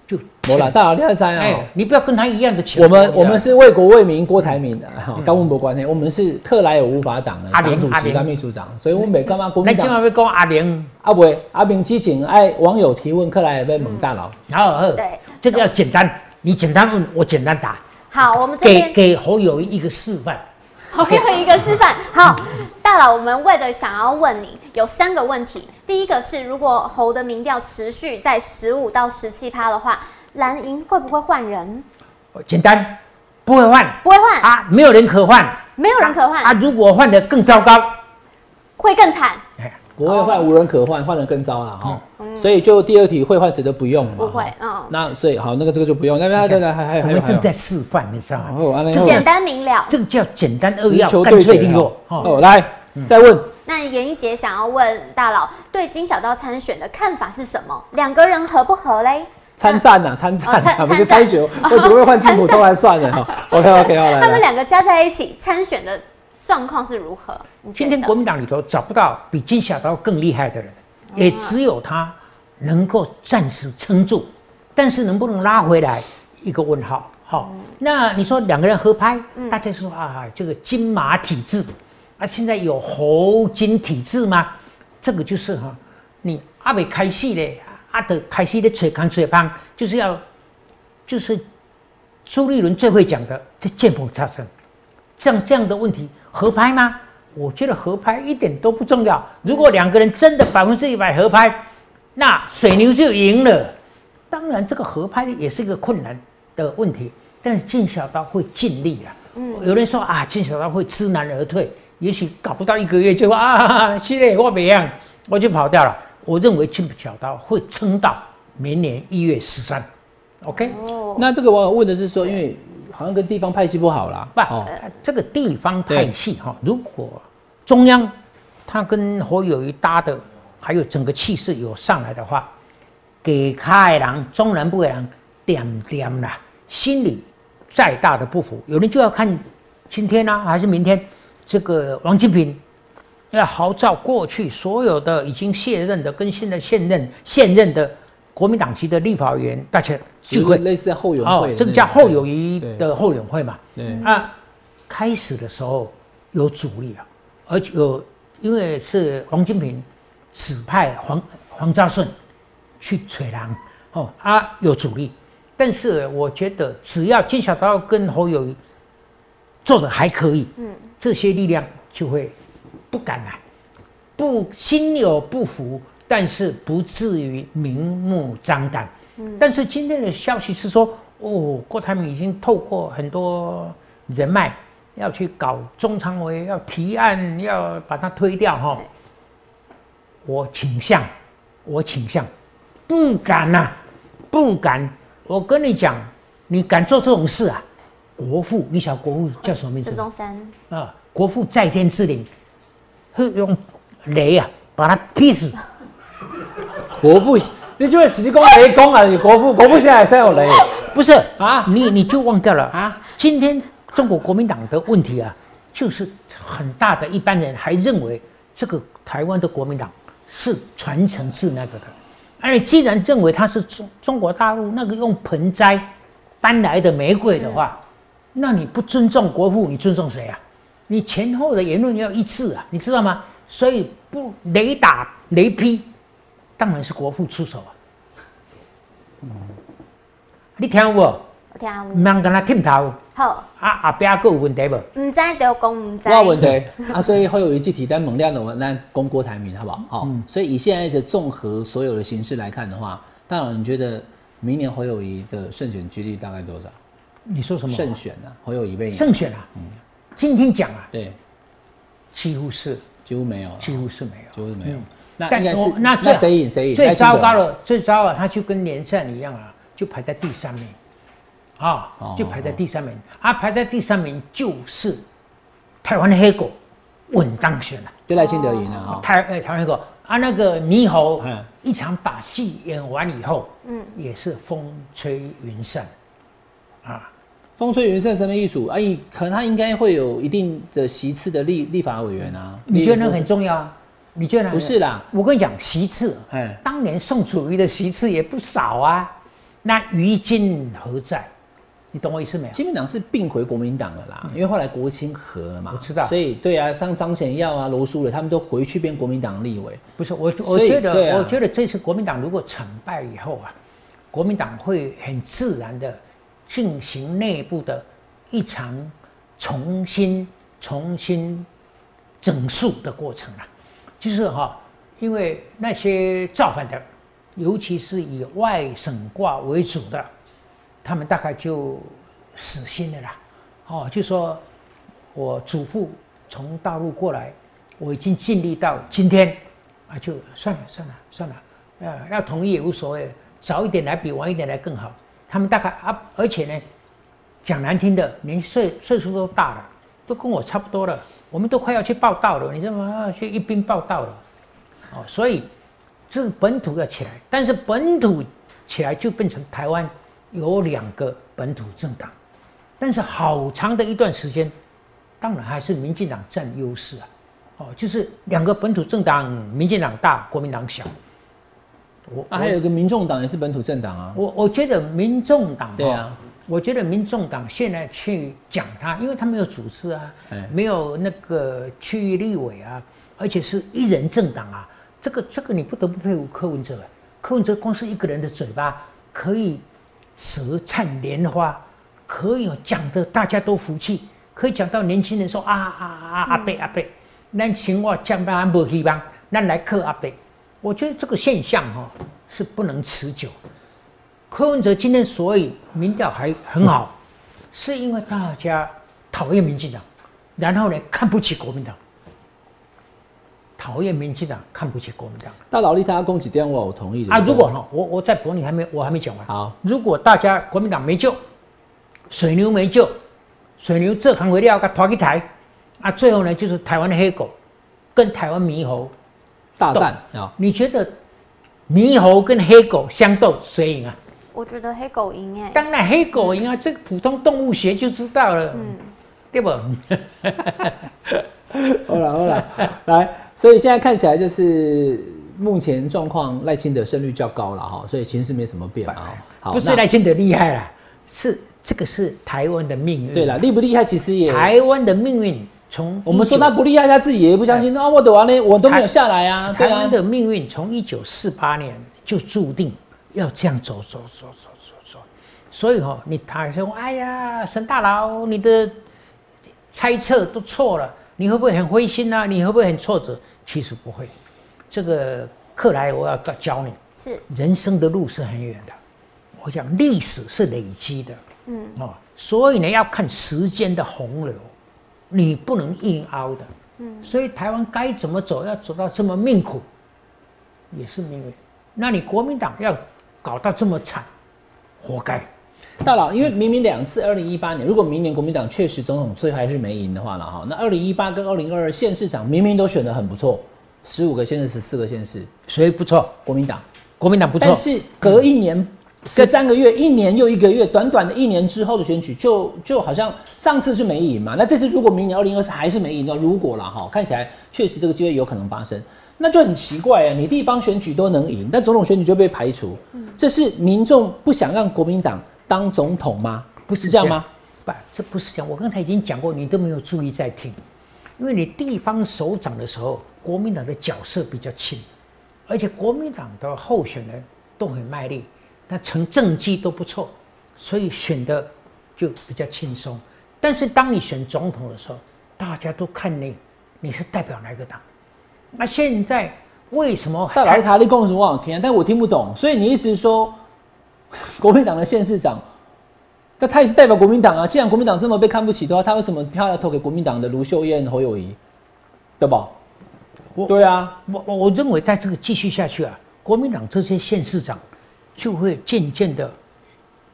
就没了，大佬第二三啊！你不要跟他一样的钱。我们我们是为国为民，郭台铭的哈，高文博关系。我们是特莱尔无法党的党主席跟秘书长，所以我们没干嘛。那今晚要讲阿玲，阿不阿明之前爱网友提问，克莱尔被蒙大佬。好，对，这个要简单，你简单问，我简单答。好，我们给给侯友一个示范。侯友一个示范。好，大佬，我们为了想要问你，有三个问题。第一个是，如果侯的民调持续在十五到十七趴的话，蓝营会不会换人？简单，不会换，不会换啊，没有人可换，没有人可换啊。如果换的更糟糕，会更惨。不会换，无人可换，换的更糟了哈。所以就第二题会换谁都不用嘛。不会，嗯。那所以好，那个这个就不用。那边对对，还还还我们正在示范，你知道吗？简单明了。这个叫简单扼要，干脆利落。哦，来再问。那严一杰想要问大佬，对金小刀参选的看法是什么？两个人合不合嘞？参战呐，参战啊，不是猜球，*laughs* 我只会换金普通来算了哈。*laughs* OK OK，好来。他们两个加在一起参选的。状况是如何？今天国民党里头找不到比金小刀更厉害的人，也只有他能够暂时撑住，但是能不能拉回来，一个问号。好，那你说两个人合拍，大家说啊，这个金马体质啊，现在有猴精体质吗？这个就是哈，你阿未开戏嘞，啊的开始的吹康吹胖，就是要就是朱立伦最会讲的，就见缝插针。像这样的问题合拍吗？我觉得合拍一点都不重要。如果两个人真的百分之一百合拍，那水牛就赢了。当然，这个合拍也是一个困难的问题，但是金小刀会尽力了。嗯，有人说啊，金小刀会知难而退，也许搞不到一个月就说啊，系列我别样，我就跑掉了。我认为金小刀会撑到明年一月十三。OK，那这个网友问的是说，因为好像跟地方派系不好啦，不，这个地方派系哈，如果中央他跟侯友谊搭的，还有整个气势有上来的话。给开人中南部的人点点啦，心里再大的不服，有人就要看今天呢，还是明天？这个王金平要号召过去所有的已经卸任的跟现在现任现任的国民党籍的立法委员，大家聚会，类似后援会，这个叫后友谊的后援会嘛。啊，开始的时候有阻力啊，而且有因为是王金平指派黄黄兆顺。去吹狼哦啊有阻力，但是我觉得只要金小刀跟侯友做的还可以，嗯，这些力量就会不敢来，不心有不服，但是不至于明目张胆。嗯，但是今天的消息是说，哦，郭台铭已经透过很多人脉要去搞中常委，要提案，要把它推掉哈。我倾向，我倾向。不敢呐，不敢！我跟你讲，你敢做这种事啊？国父，你晓国父叫什么名字？孙中山啊！国父在天之灵，会用雷啊把他劈死。国父，你就是实际讲雷公啊！你国父，国父现在还有雷？不是啊，你你就忘掉了啊！今天中国国民党的问题啊，就是很大的一般人还认为这个台湾的国民党是传承自那个的。而你既然认为他是中中国大陆那个用盆栽搬来的玫瑰的话，那你不尊重国父，你尊重谁啊？你前后的言论要一致啊，你知道吗？所以不雷打雷劈，当然是国父出手啊。嗯，你听不？我听。唔通跟他听头。好。啊阿边个有问题不？唔知就讲唔知。我有问题 *laughs* 啊，所以会有一句提单猛亮的，我那攻郭台铭好不好？好。所以以现在的综合所有的形式来看的话，大佬你觉得明年侯友谊的胜选几率大概多少？你说什么？胜选啊，侯友谊被胜选啊？嗯。今天讲啊？对。几乎是。几乎没有。几乎是没有。几乎是没有。那应该是那那谁赢谁赢？最糟糕了，最糟了，他就跟连战一样啊，就排在第三名。啊，就排在第三名啊，排在第三名就是台湾的黑狗稳当选了，就赖清德赢了啊。台呃台湾黑狗啊，那个猕猴一场把戏演完以后，嗯，也是风吹云散啊，风吹云散什么意思？哎，可能他应该会有一定的席次的立立法委员啊。你觉得那很重要啊？你觉得不是啦？我跟你讲，席次，哎，当年宋楚瑜的席次也不少啊，那于今何在？你懂我意思没有？基本党是并回国民党了啦，因为后来国清和了嘛。我知道。所以对啊，像张显耀啊、罗淑蕾他们都回去变国民党立委。不是我，我觉得，我觉得这次国民党如果惨败以后啊，国民党会很自然的进行内部的一场重新、重新整肃的过程啊。就是哈，因为那些造反的，尤其是以外省挂为主的。他们大概就死心了啦，哦，就说我祖父从大陆过来，我已经尽力到今天，啊，就算了算了算了，呃，要同意也无所谓，早一点来比晚一点来更好。他们大概啊，而且呢，讲难听的，年岁岁数都大了，都跟我差不多了，我们都快要去报道了，你知道吗？去一并报道了，哦，所以这个本土要起来，但是本土起来就变成台湾。有两个本土政党，但是好长的一段时间，当然还是民进党占优势啊。哦，就是两个本土政党，民进党大，国民党小。我啊，还有一个民众党也是本土政党啊。我我觉得民众党对啊，我觉得民众党现在去讲他，因为他没有组织啊，没有那个区域立委啊，而且是一人政党啊。这个这个你不得不佩服柯文哲。柯文哲光是一个人的嘴巴，可以舌灿莲花，可以讲的大家都服气，可以讲到年轻人说啊啊啊阿伯阿伯，咱生活降班无希望，咱来克阿伯。我觉得这个现象哈是不能持久。柯文哲今天所以民调还很好，是因为大家讨厌民进党，然后呢看不起国民党。讨厌民进党，看不起国民党。大佬立他攻击电话，我同意的啊。如果哈，我我在博你还没，我还没讲完。好，如果大家国民党没救，水牛没救，水牛这扛回料给拖去台，啊，最后呢就是台湾的黑狗跟台湾猕猴大战啊。你觉得猕猴跟黑狗相斗谁赢啊？我觉得黑狗赢哎。当然黑狗赢啊，这个普通动物学就知道了，嗯，对不？*laughs* 好了好了，来。所以现在看起来就是目前状况，赖清德胜率较高了哈，所以形势没什么变啊。好，不是赖清德厉害了，是这个是台湾的命运。对了，厉不厉害其实也台湾的命运从我们说他不厉害，他自己也不相信。那我的完呢，我都没有下来啊。台湾的命运从一九四八年就注定要这样走走走走走走。所以哈，你他说哎呀，沈大佬，你的猜测都错了。你会不会很灰心呢？你会不会很挫折？其实不会。这个克莱，我要教你，是人生的路是很远的。我讲历史是累积的，嗯哦，所以呢要看时间的洪流，你不能硬凹的，嗯。所以台湾该怎么走，要走到这么命苦，也是命运。那你国民党要搞到这么惨，活该。大佬，因为明明两次，二零一八年，如果明年国民党确实总统最后还是没赢的话了哈，那二零一八跟二零二二县市长明明都选得很不错，十五个县市，十四个县市，谁不错？国民党，国民党不错。但是隔一年，十三个月，一年又一个月，短短的一年之后的选举，就就好像上次是没赢嘛，那这次如果明年二零二四还是没赢的，如果了哈，看起来确实这个机会有可能发生，那就很奇怪啊，你地方选举都能赢，但总统选举就被排除，这是民众不想让国民党。当总统吗？不是这样吗？不，这不是这样。我刚才已经讲过，你都没有注意在听。因为你地方首长的时候，国民党的角色比较轻，而且国民党的候选人都很卖力，他成政绩都不错，所以选的就比较轻松。但是当你选总统的时候，大家都看你你是代表哪个党。那现在为什么？大来塔利共什么我听，但我听不懂。所以你意思是说？*laughs* 国民党的县市长，那他也是代表国民党啊。既然国民党这么被看不起的话，他为什么票要投给国民党的卢秀燕、侯友谊，对吧？对啊，我我我认为在这个继续下去啊，国民党这些县市长就会渐渐的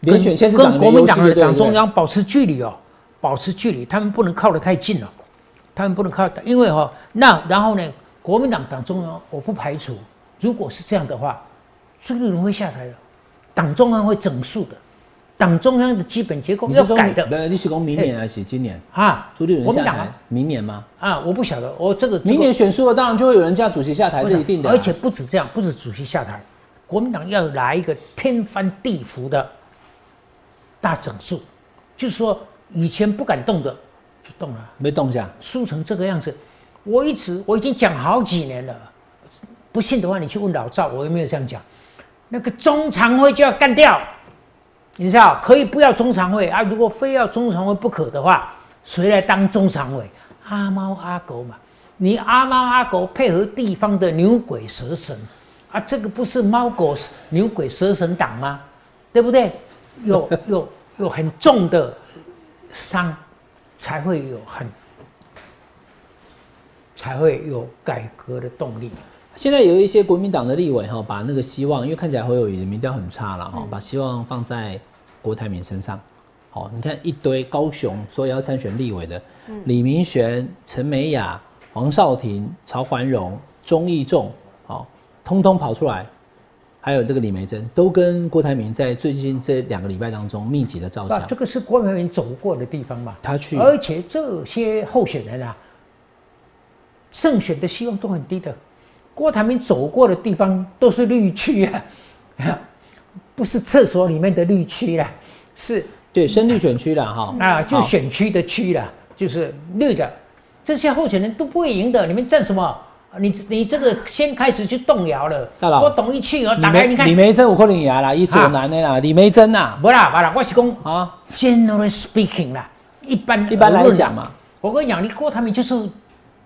连选县市长跟国民党的党中央保持距离哦，保持距离，他们不能靠得太近了，他们不能靠，因为哈，那然后呢，国民党党中央我不排除，如果是这样的话，朱立伦会下台的。党中央会整肃的，党中央的基本结构要改的。对，你是讲明年还是今年啊？朱立伦下台，明年吗？啊，我不晓得，我这个明年选输了，当然就会有人叫主席下台，是一定的。而且不止这样，不止主席下台，国民党要来一个天翻地覆的大整肃，就是说以前不敢动的就动了，没动下，输成这个样子。我一直我已经讲好几年了，不信的话你去问老赵，我有没有这样讲？那个中常会就要干掉，你知道？可以不要中常会啊？如果非要中常会不可的话，谁来当中常委？阿猫阿狗嘛，你阿猫阿狗配合地方的牛鬼蛇神啊，这个不是猫狗牛鬼蛇神党吗？对不对？有 *laughs* 有有很重的伤，才会有很才会有改革的动力。现在有一些国民党的立委哈，把那个希望，因为看起来侯友谊的民调很差了哈，把希望放在郭台铭身上。好，你看一堆高雄说要参选立委的，李明玄、陈美雅、黄少廷、曹环荣、钟义仲，好，通通跑出来。还有这个李梅珍，都跟郭台铭在最近这两个礼拜当中密集的照相。这个是郭台铭走过的地方嘛？他去，而且这些候选人啊，胜选的希望都很低的。郭台铭走过的地方都是绿区啊，*laughs* 不是厕所里面的绿区啦，是对深绿选区啦哈啊，就选区的区啦，就是绿的，这些候选人都不会赢的，你们站什么？你你这个先开始就动摇了。大佬我董一去，我李打开你看，李梅珍有可能赢啦，以左男的啦，李梅珍呐，不啦不啦，我是讲啊，generally speaking 啦，一般一般来讲嘛，我跟你讲，你郭台铭就是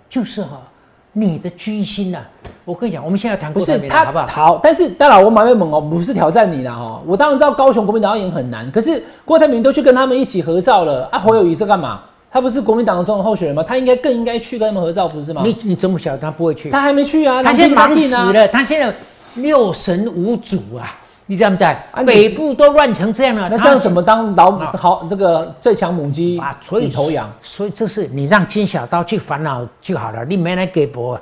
就是哈、你的居心呐、我跟你讲，我们现在谈不是他铭好不好？好，但是大佬，我马妹猛哦，不是挑战你啦哦，我当然知道高雄国民党要赢很难，可是郭台铭都去跟他们一起合照了啊，侯友谊在干嘛？他不是国民党的总统候选人吗？他应该更应该去跟他们合照，不是吗？你你怎么晓得他不会去？他还没去啊，他现在忙死了，他现在六神无主啊！你知道不知道？啊北部都乱成这样了，他那这样怎么当老啊好这个最强母鸡啊？所以头羊？所以这是你让金小刀去烦恼就好了，你没来给博啊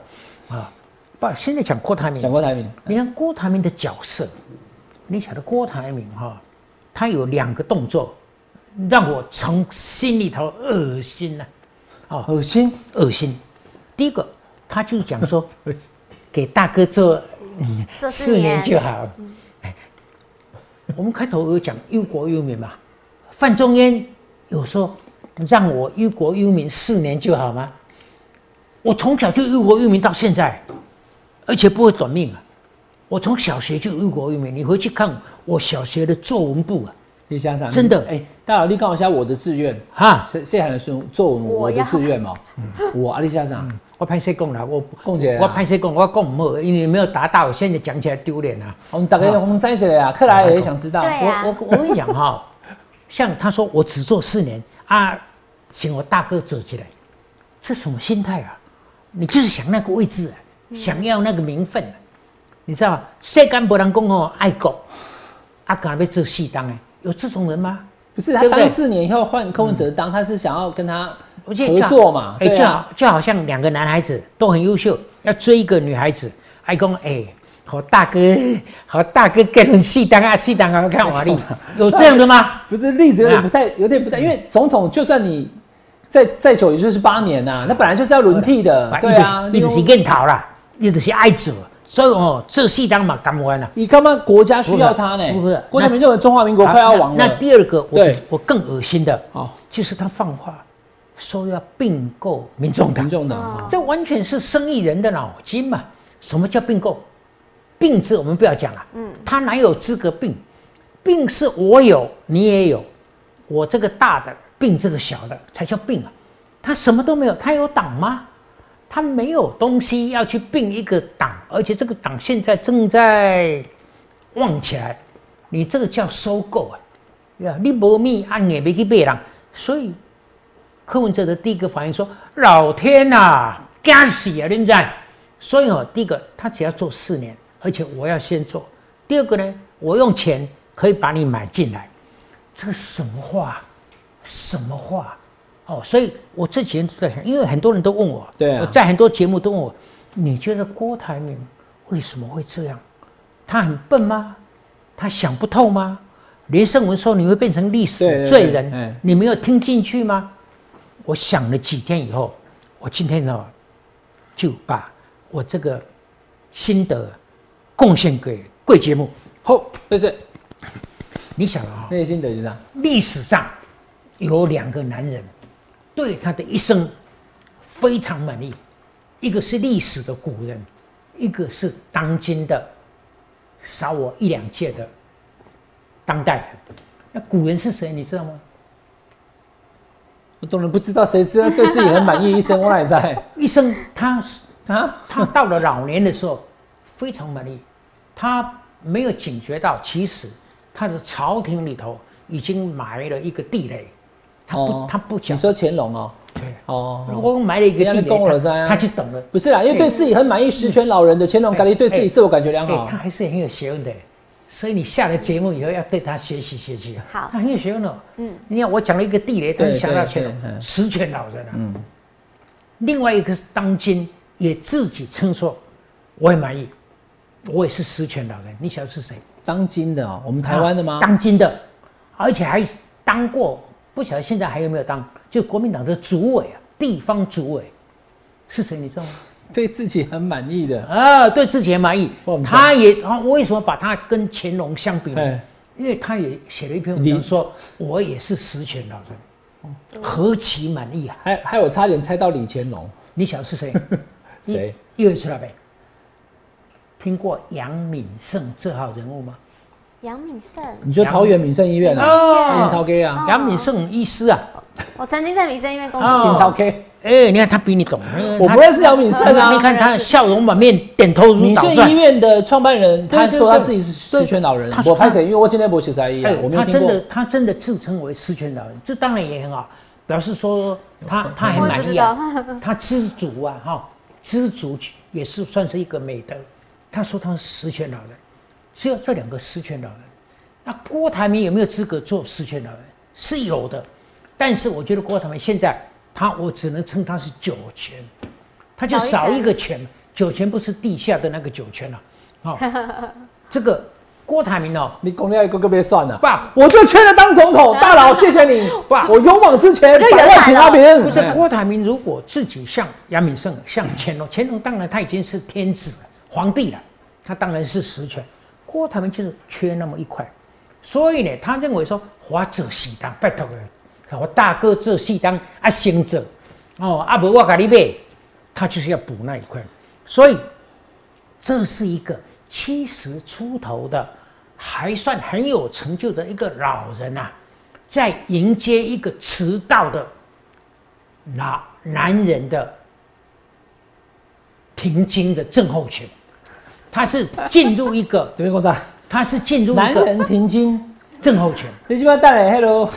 啊！不，现在讲郭台铭讲，郭台铭，你看郭台铭的角色，你晓得郭台铭哈、他有两个动作，让我从心里头恶心呐、哦，恶心，恶心。第一个，他就讲说，*laughs* 给大哥做四年年就好。哎我们开头有讲忧国忧民嘛，范仲淹有说让我忧国忧民四年就好吗？我从小就忧国忧民到现在，而且不会短命啊！我从小学就忧国忧民，你回去看我小学的作文簿啊，你想想，真的？哎，大佬，你告诉一下我的志愿，哈，谢谢海的孙作文我的志愿 *laughs* 嘛，我阿里家长，我拍谁讲了？我讲一下。啊我拍谁讲？我讲唔好，因为没有达到，现在讲起来丢脸啊！我们大概我们在这里啊，克莱尔也想知道，啊。我我我跟你讲哈，*laughs* 像他说我只做四年啊，请我大哥走起来，这什么心态啊？你就是想那个位置、啊，想要那个名分、啊，你知道吗？世间无人讲哦爱国，啊，敢要做戏当哎，有这种人吗？不是他当四年以后换柯文哲当，他是想要跟他合作嘛，哎、就好，就好像两个男孩子都很优秀，要追一个女孩子，还讲哎，好大哥，好大哥跟人戏当啊，戏当啊，看华丽，*laughs* 有这样的吗？不是例子有点啊不太，有点不太，因为总统就算你再再久，也就是八年呐、那本来就是要轮替的，对啊，你就是认逃啦，你就是爱做，所以哦，这戏当嘛甘愿啦。你干嘛国家需要他呢？不是郭台铭就有中华民国快要亡了。那那第二个，我我更恶心的，哦，就是他放话说要并购民众党民，众党哦这完全是生意人的脑筋嘛。什么叫并购？并字我们不要讲了，嗯，他哪有资格并？并是我有，你也有，我这个大的并这个小的才叫并啊。他什么都没有，他有党吗？他没有东西要去并一个党，而且这个党现在正在旺起来，你这个叫收购啊！呀，你无密按也没去买人，所以柯文哲的第一个反应说：“老天呐、惊死啊！你知道？所以哦，第一个他只要做四年，而且我要先做。第二个呢，我用钱可以把你买进来，这个什么话？什么话？哦，所以我这几天都在想，因为很多人都问我，对啊我在很多节目都问我，你觉得郭台铭为什么会这样？他很笨吗？他想不透吗？连胜文说你会变成历史罪人，哎你没有听进去吗？我想了几天以后，我今天呢就把我这个心得贡献给贵节目。好就是你想啊、内心得就是这样，历史上有两个男人对他的一生非常满意，一个是历史的古人，一个是当今的少我一两届的当代人。那古人是谁？你知道吗？我当然不知道，谁知道对自己很满意 *laughs* 一生，我哪里在一生他啊？他到了老年的时候非常满意，他没有警觉到，其实他的朝廷里头已经埋了一个地雷，他不、他不讲你，说乾隆哦，对，哦，我买了一个地人家跟我雷，说啊他他就等了。不是啦，因为对自己很满意、十全老人的乾隆，感觉对自己自我感觉良哎、好他。还是很有学问的，所以你下了节目以后要对他学习学习。好他很有学问哦。嗯，你看我讲了一个地雷，他就想到乾隆嗯十全老人啊。嗯。另外一个是当今也自己称说，我很满意，我也是十全老人。你晓得是谁？当今的哦，我们台湾的吗？当今的，而且还当过，不晓得现在还有没有当，就国民党的主委啊，地方主委是谁？你知道吗？对自己很满意的，啊，对自己很满意他也，啊为什么把他跟乾隆相比呢哎？因为他也写了一篇文章说，我也是实权老人，何其满意啊！还还有差点猜到李乾隆，你晓得是谁？*laughs* 谁？一月出来没？听过杨敏胜这号人物吗？杨敏胜，你就桃园敏胜医院啊？哦樱桃 K 啊，杨敏胜医师啊，我曾经在民生医院工作桃 K，哎，你看他比你懂，我不认识杨敏胜啊。你看他笑容满面，点头如民生医捣蒜。院的创办人，他说他自己是失全老人我拍谁？因为我今天不写在医我没有听过他真的。他真的自称为失全老人，这当然也很好，表示说他他很满意啊，*laughs* 他知足啊，哈，知足也是算是一个美德。他说他是十全老人，只有这两个实权老人。那郭台铭有没有资格做实权老人？是有的，但是我觉得郭台铭现在他，我只能称他是九权，他就少一个权。九权不是地下的那个九权了、啊，哦，*laughs* 这个郭台铭哦，你公料一个个别算了，爸我就缺了当总统，*laughs* 大佬，谢谢你，爸我勇往直前，就百万平阿平。不是哎郭台铭，如果自己像杨敏胜、像乾隆，乾隆当然他已经是天子了、皇帝了，他当然是实权。郭台铭就是缺那么一块，所以呢，他认为说我这戏当拜托了，我大哥这戏当啊行者哦，啊不我给你买，他就是要补那一块，所以这是一个七十出头的，还算很有成就的一个老人啊，在迎接一个迟到的男男人的停经的症候群，他是进入一个，这边公司啊，他是进入一个男人停经，症候群。你今晚带来 hello，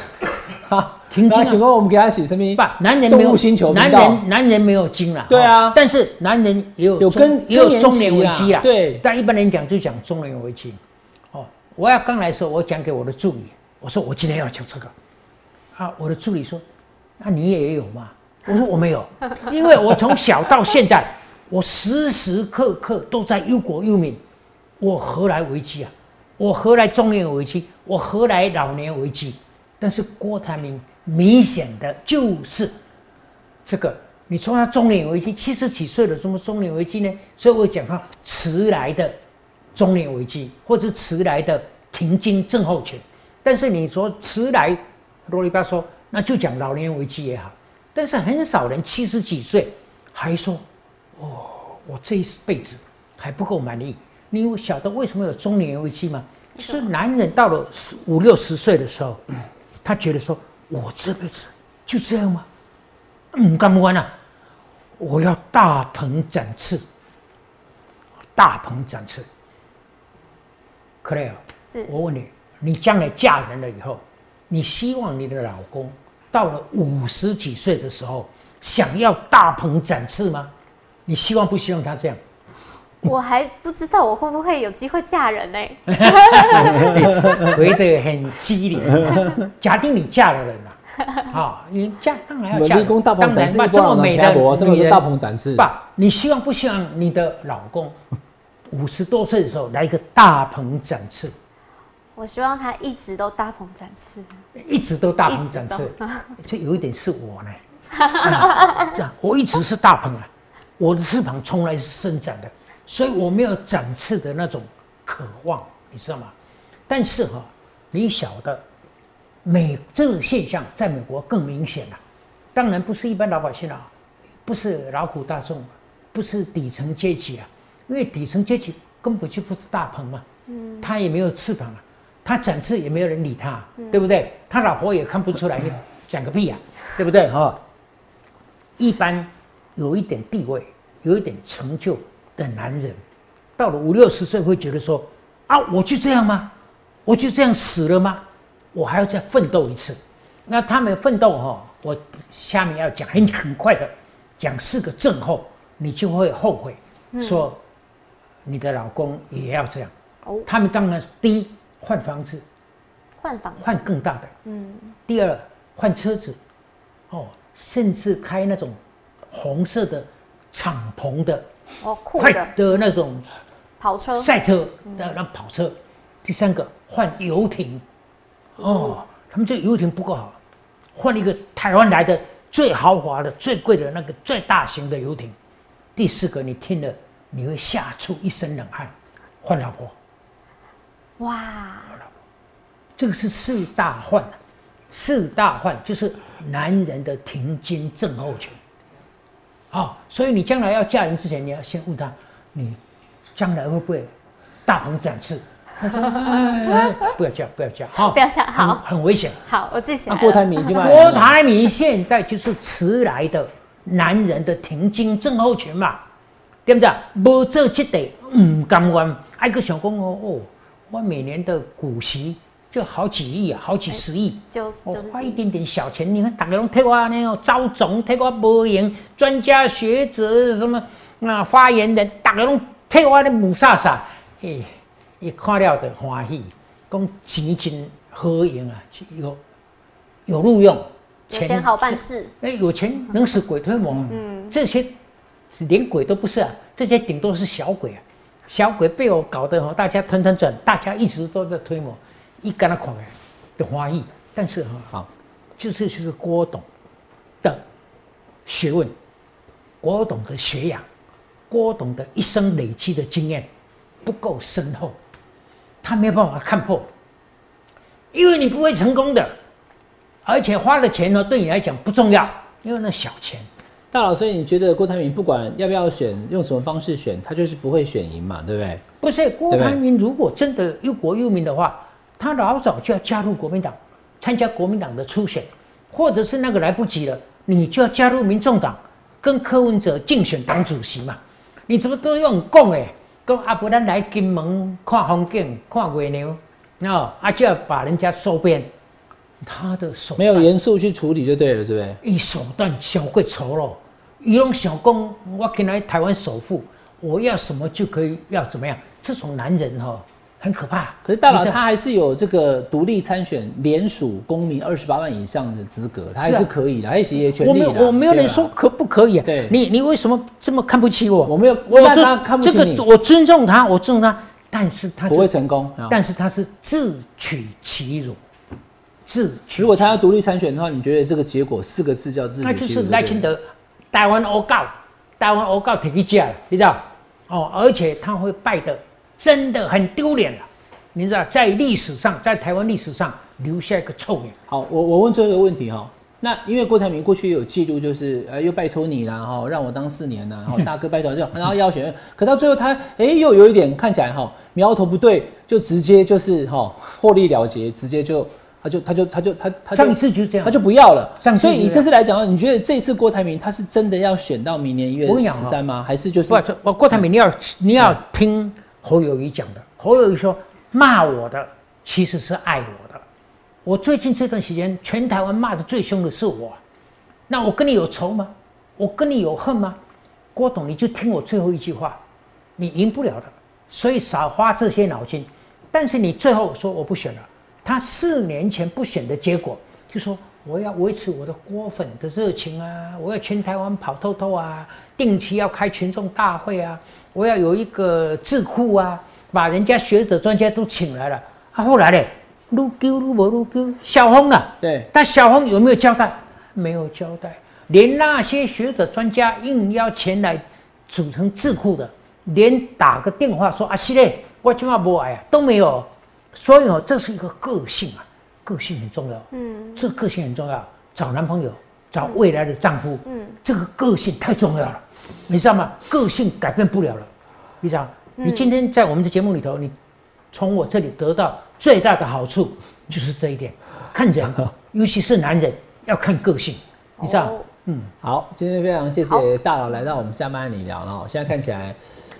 好，*laughs* 停经请问我们给他写什么？不，男人没有星球男人男人没有经了，对啊。哦但是男人也有中有跟也有中年危机啊，对。但一般人讲就讲中年危机。哦，我要刚来的时候，我讲给我的助理，我说我今天要讲这个，啊，我的助理说，那、你也有吗？我说我没有，因为我从小到现在，我时时刻刻都在忧国忧民，我何来危机啊？我何来中年危机？我何来老年危机？但是郭台铭明显的就是这个，你说他中年危机，七十几岁了，什么中年危机呢？所以我讲他迟来的中年危机，或者迟来的停经症候群。但是你说迟来，罗里吧嗦，那就讲老年危机也好。但是很少人七十几岁还说，哦，我这一辈子还不够满意。你有晓得为什么有中年危机吗？就是男人到了十五六十岁的时候，*clears throat* 他觉得说，我这辈子就这样吗？嗯，干不完啊！我要大鹏展翅，大鹏展翅。克莱尔，我问你，你将来嫁人了以后，你希望你的老公到了五十几岁的时候，想要大鹏展翅吗？你希望不希望他这样？我还不知道我会不会有机会嫁人呢、回得很机灵。*laughs* 假定你嫁了人了，啊，*laughs* 你嫁当然要嫁立功大鹏展翅，当然吧，一波这么美的女人，大鹏展翅？爸，你希望不希望你的老公五十多岁的时候来一个大鹏展翅，我希望他一直都大鹏展翅。一直都大鹏展翅？这有一点是我呢，啊这样我一直是大鹏啊，我的翅膀从来是伸展的，所以我没有展翅的那种渴望，你知道吗？但是哈、你晓得，美这个现象在美国更明显了、当然不是一般老百姓啊，不是劳苦大众，不是底层阶级啊，因为底层阶级根本就不是大鹏嘛，嗯，他也没有翅膀啊，他展翅也没有人理他，对不对？他老婆也看不出来，你讲个屁呀、对不对？哈、一般有一点地位、有一点成就的男人，到了五六十岁会觉得说：啊，我就这样吗？我就这样死了吗？我还要再奋斗一次。那他们奋斗哈、我下面要讲很很快的讲四个症候，你就会后悔，说你的老公也要这样。哦，他们当然第一换房子，换房换更大的；嗯，第二换车子，哦，甚至开那种红色的敞篷的哦，酷快的的那种跑车，赛车的那跑车。第三个换游艇，哦，他们这个游艇不够好，换一个台湾来的最豪华的、最贵的那个最大型的游艇。第四个，你听了你会吓出一身冷汗，换老婆。哇，这个是四大换，四大患就是男人的停经症候群。好、所以你将来要嫁人之前，你要先问他，你将来会不会大鹏展翅？*laughs* 他说、不要嫁，不要嫁，好、不要嫁好很很危险。好，我记起来了。那郭台铭今晚郭台铭现在就是迟来的男人的停经症候群嘛，对不对？无做这个唔甘愿，还个想讲哦哦，我每年的股息就好几亿啊，好几十亿。就花一点点小钱，你看大家拢替我那种招总，替我无用，专家学者什么那发言人，大家拢替我咧母煞煞，嘿，伊看了的欢喜，讲钱真好用啊，有有录用，有钱好办事。哎，有钱能使鬼推磨。嗯，这些连鬼都不是啊，这些顶多是小鬼啊。小鬼被我搞得哦，大家团团转，大家一直都在推磨，一跟他狂来的欢喜。但是哈，好，这这就是郭董的学问，郭董的学养，郭董的一生累积的经验不够深厚，他没有办法看破，因为你不会成功的，而且花的钱呢对你来讲不重要，因为那小钱。大佬，所以你觉得郭台铭不管要不要选，用什么方式选，他就是不会选赢嘛，对不对？不是郭台铭，如果真的忧国忧民的话，他老早就要加入国民党，参加国民党的初选，或者是那个来不及了，你就要加入民众党，跟柯文哲竞选党主席嘛。你怎么都用讲诶？讲啊，不然来金门看风景、看月亮，啊，啊就要把人家收编，他的手没有段严肃去处理就对了，是不是？以手段小过丑陋，伊拢想讲，我今来台湾首富，我要什么就可以要怎么样？这种男人哈、很可怕。可是大佬他还是有这个独立参选联署公民二十八万以上的资格，他还是可以的，还是也权我没。有我没有人说可不可以、啊。对你你为什么这么看不起我？我没有我他看不起你这个我尊重他，我尊重他，但是他是不会成功。啊但是他是自取其辱，自取如果他要独立参选的话，你觉得这个结果四个字叫自那就是取其辱？赖清德台湾欧告，台湾欧告体育家，你知道？哦，而且他会败的真的很丢脸了，你知道，在历史上，在台湾历史上留下一个臭名。好，我我问最后一个问题哈。那因为郭台铭过去有记录，就是呃又拜托你啦哈，让我当四年呐，哈 *laughs* 大哥拜托就，然后要选，可到最后他哎、又有一点看起来哈苗头不对，就直接就是哈获利了结，直接就他就他就他就他他就上一次就这样他就不要了。上次所以以就这次来讲，你觉得这一次郭台铭他是真的要选到明年一月十三吗？还是就是郭台铭，你要你要听侯友谊讲的。侯友谊说骂我的其实是爱我的。我最近这段时间，全台湾骂的最凶的是我。那我跟你有仇吗？我跟你有恨吗？郭董，你就听我最后一句话，你赢不了的，所以少花这些脑筋。但是你最后说我不选了，他四年前不选的结果，就说我要维持我的郭粉的热情啊，我要全台湾跑透透啊，定期要开群众大会啊，我要有一个智库啊，把人家学者专家都请来了。啊，后来嘞，撸丢撸没撸丢，小红啊。对但小红有没有交代？没有交代，连那些学者专家应邀前来组成智库的，连打个电话说啊，是嘞，我今晚不来啊，都没有。所以哦，这是一个个性啊，个性很重要。嗯，这个个性很重要，找男朋友，找未来的丈夫，嗯这个个性太重要了，你知道吗？个性改变不了了，你知道？你今天在我们的节目里头，你从我这里得到最大的好处就是这一点，看人，*laughs* 尤其是男人要看个性，你知道？嗯好，今天非常谢好谢大佬来到我们下班和你聊了哈。现在看起来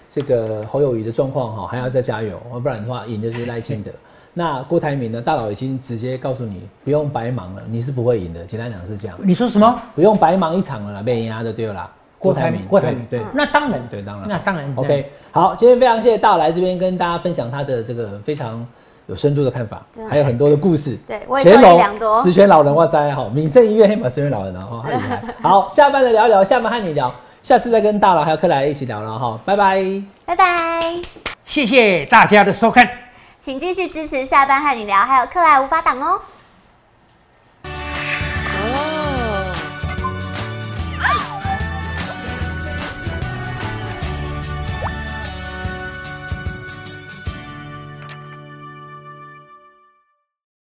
这个侯友谊的状况哈还要再加油，要不然的话赢的是赖清德。*laughs* 那郭台铭呢？大佬已经直接告诉你不用白忙了，你是不会赢的。简单讲是这样，你说什么？不用白忙一场了啦，被压就对了啦。郭台铭，郭台铭，对对那当然，对，当然，那当然 OK，好，今天非常谢谢大佬来这边跟大家分享他的这个非常有深度的看法还有很多的故事。对乾隆十全老人哇哉哈，闽盛医院黑马十全老人啊哈。*laughs* 好，下班的聊一聊，下班和你聊，下次再跟大佬还有克莱一起聊了哈，拜拜。拜拜。谢谢大家的收看。请继续支持下班和你聊，还有克莱无法党哦。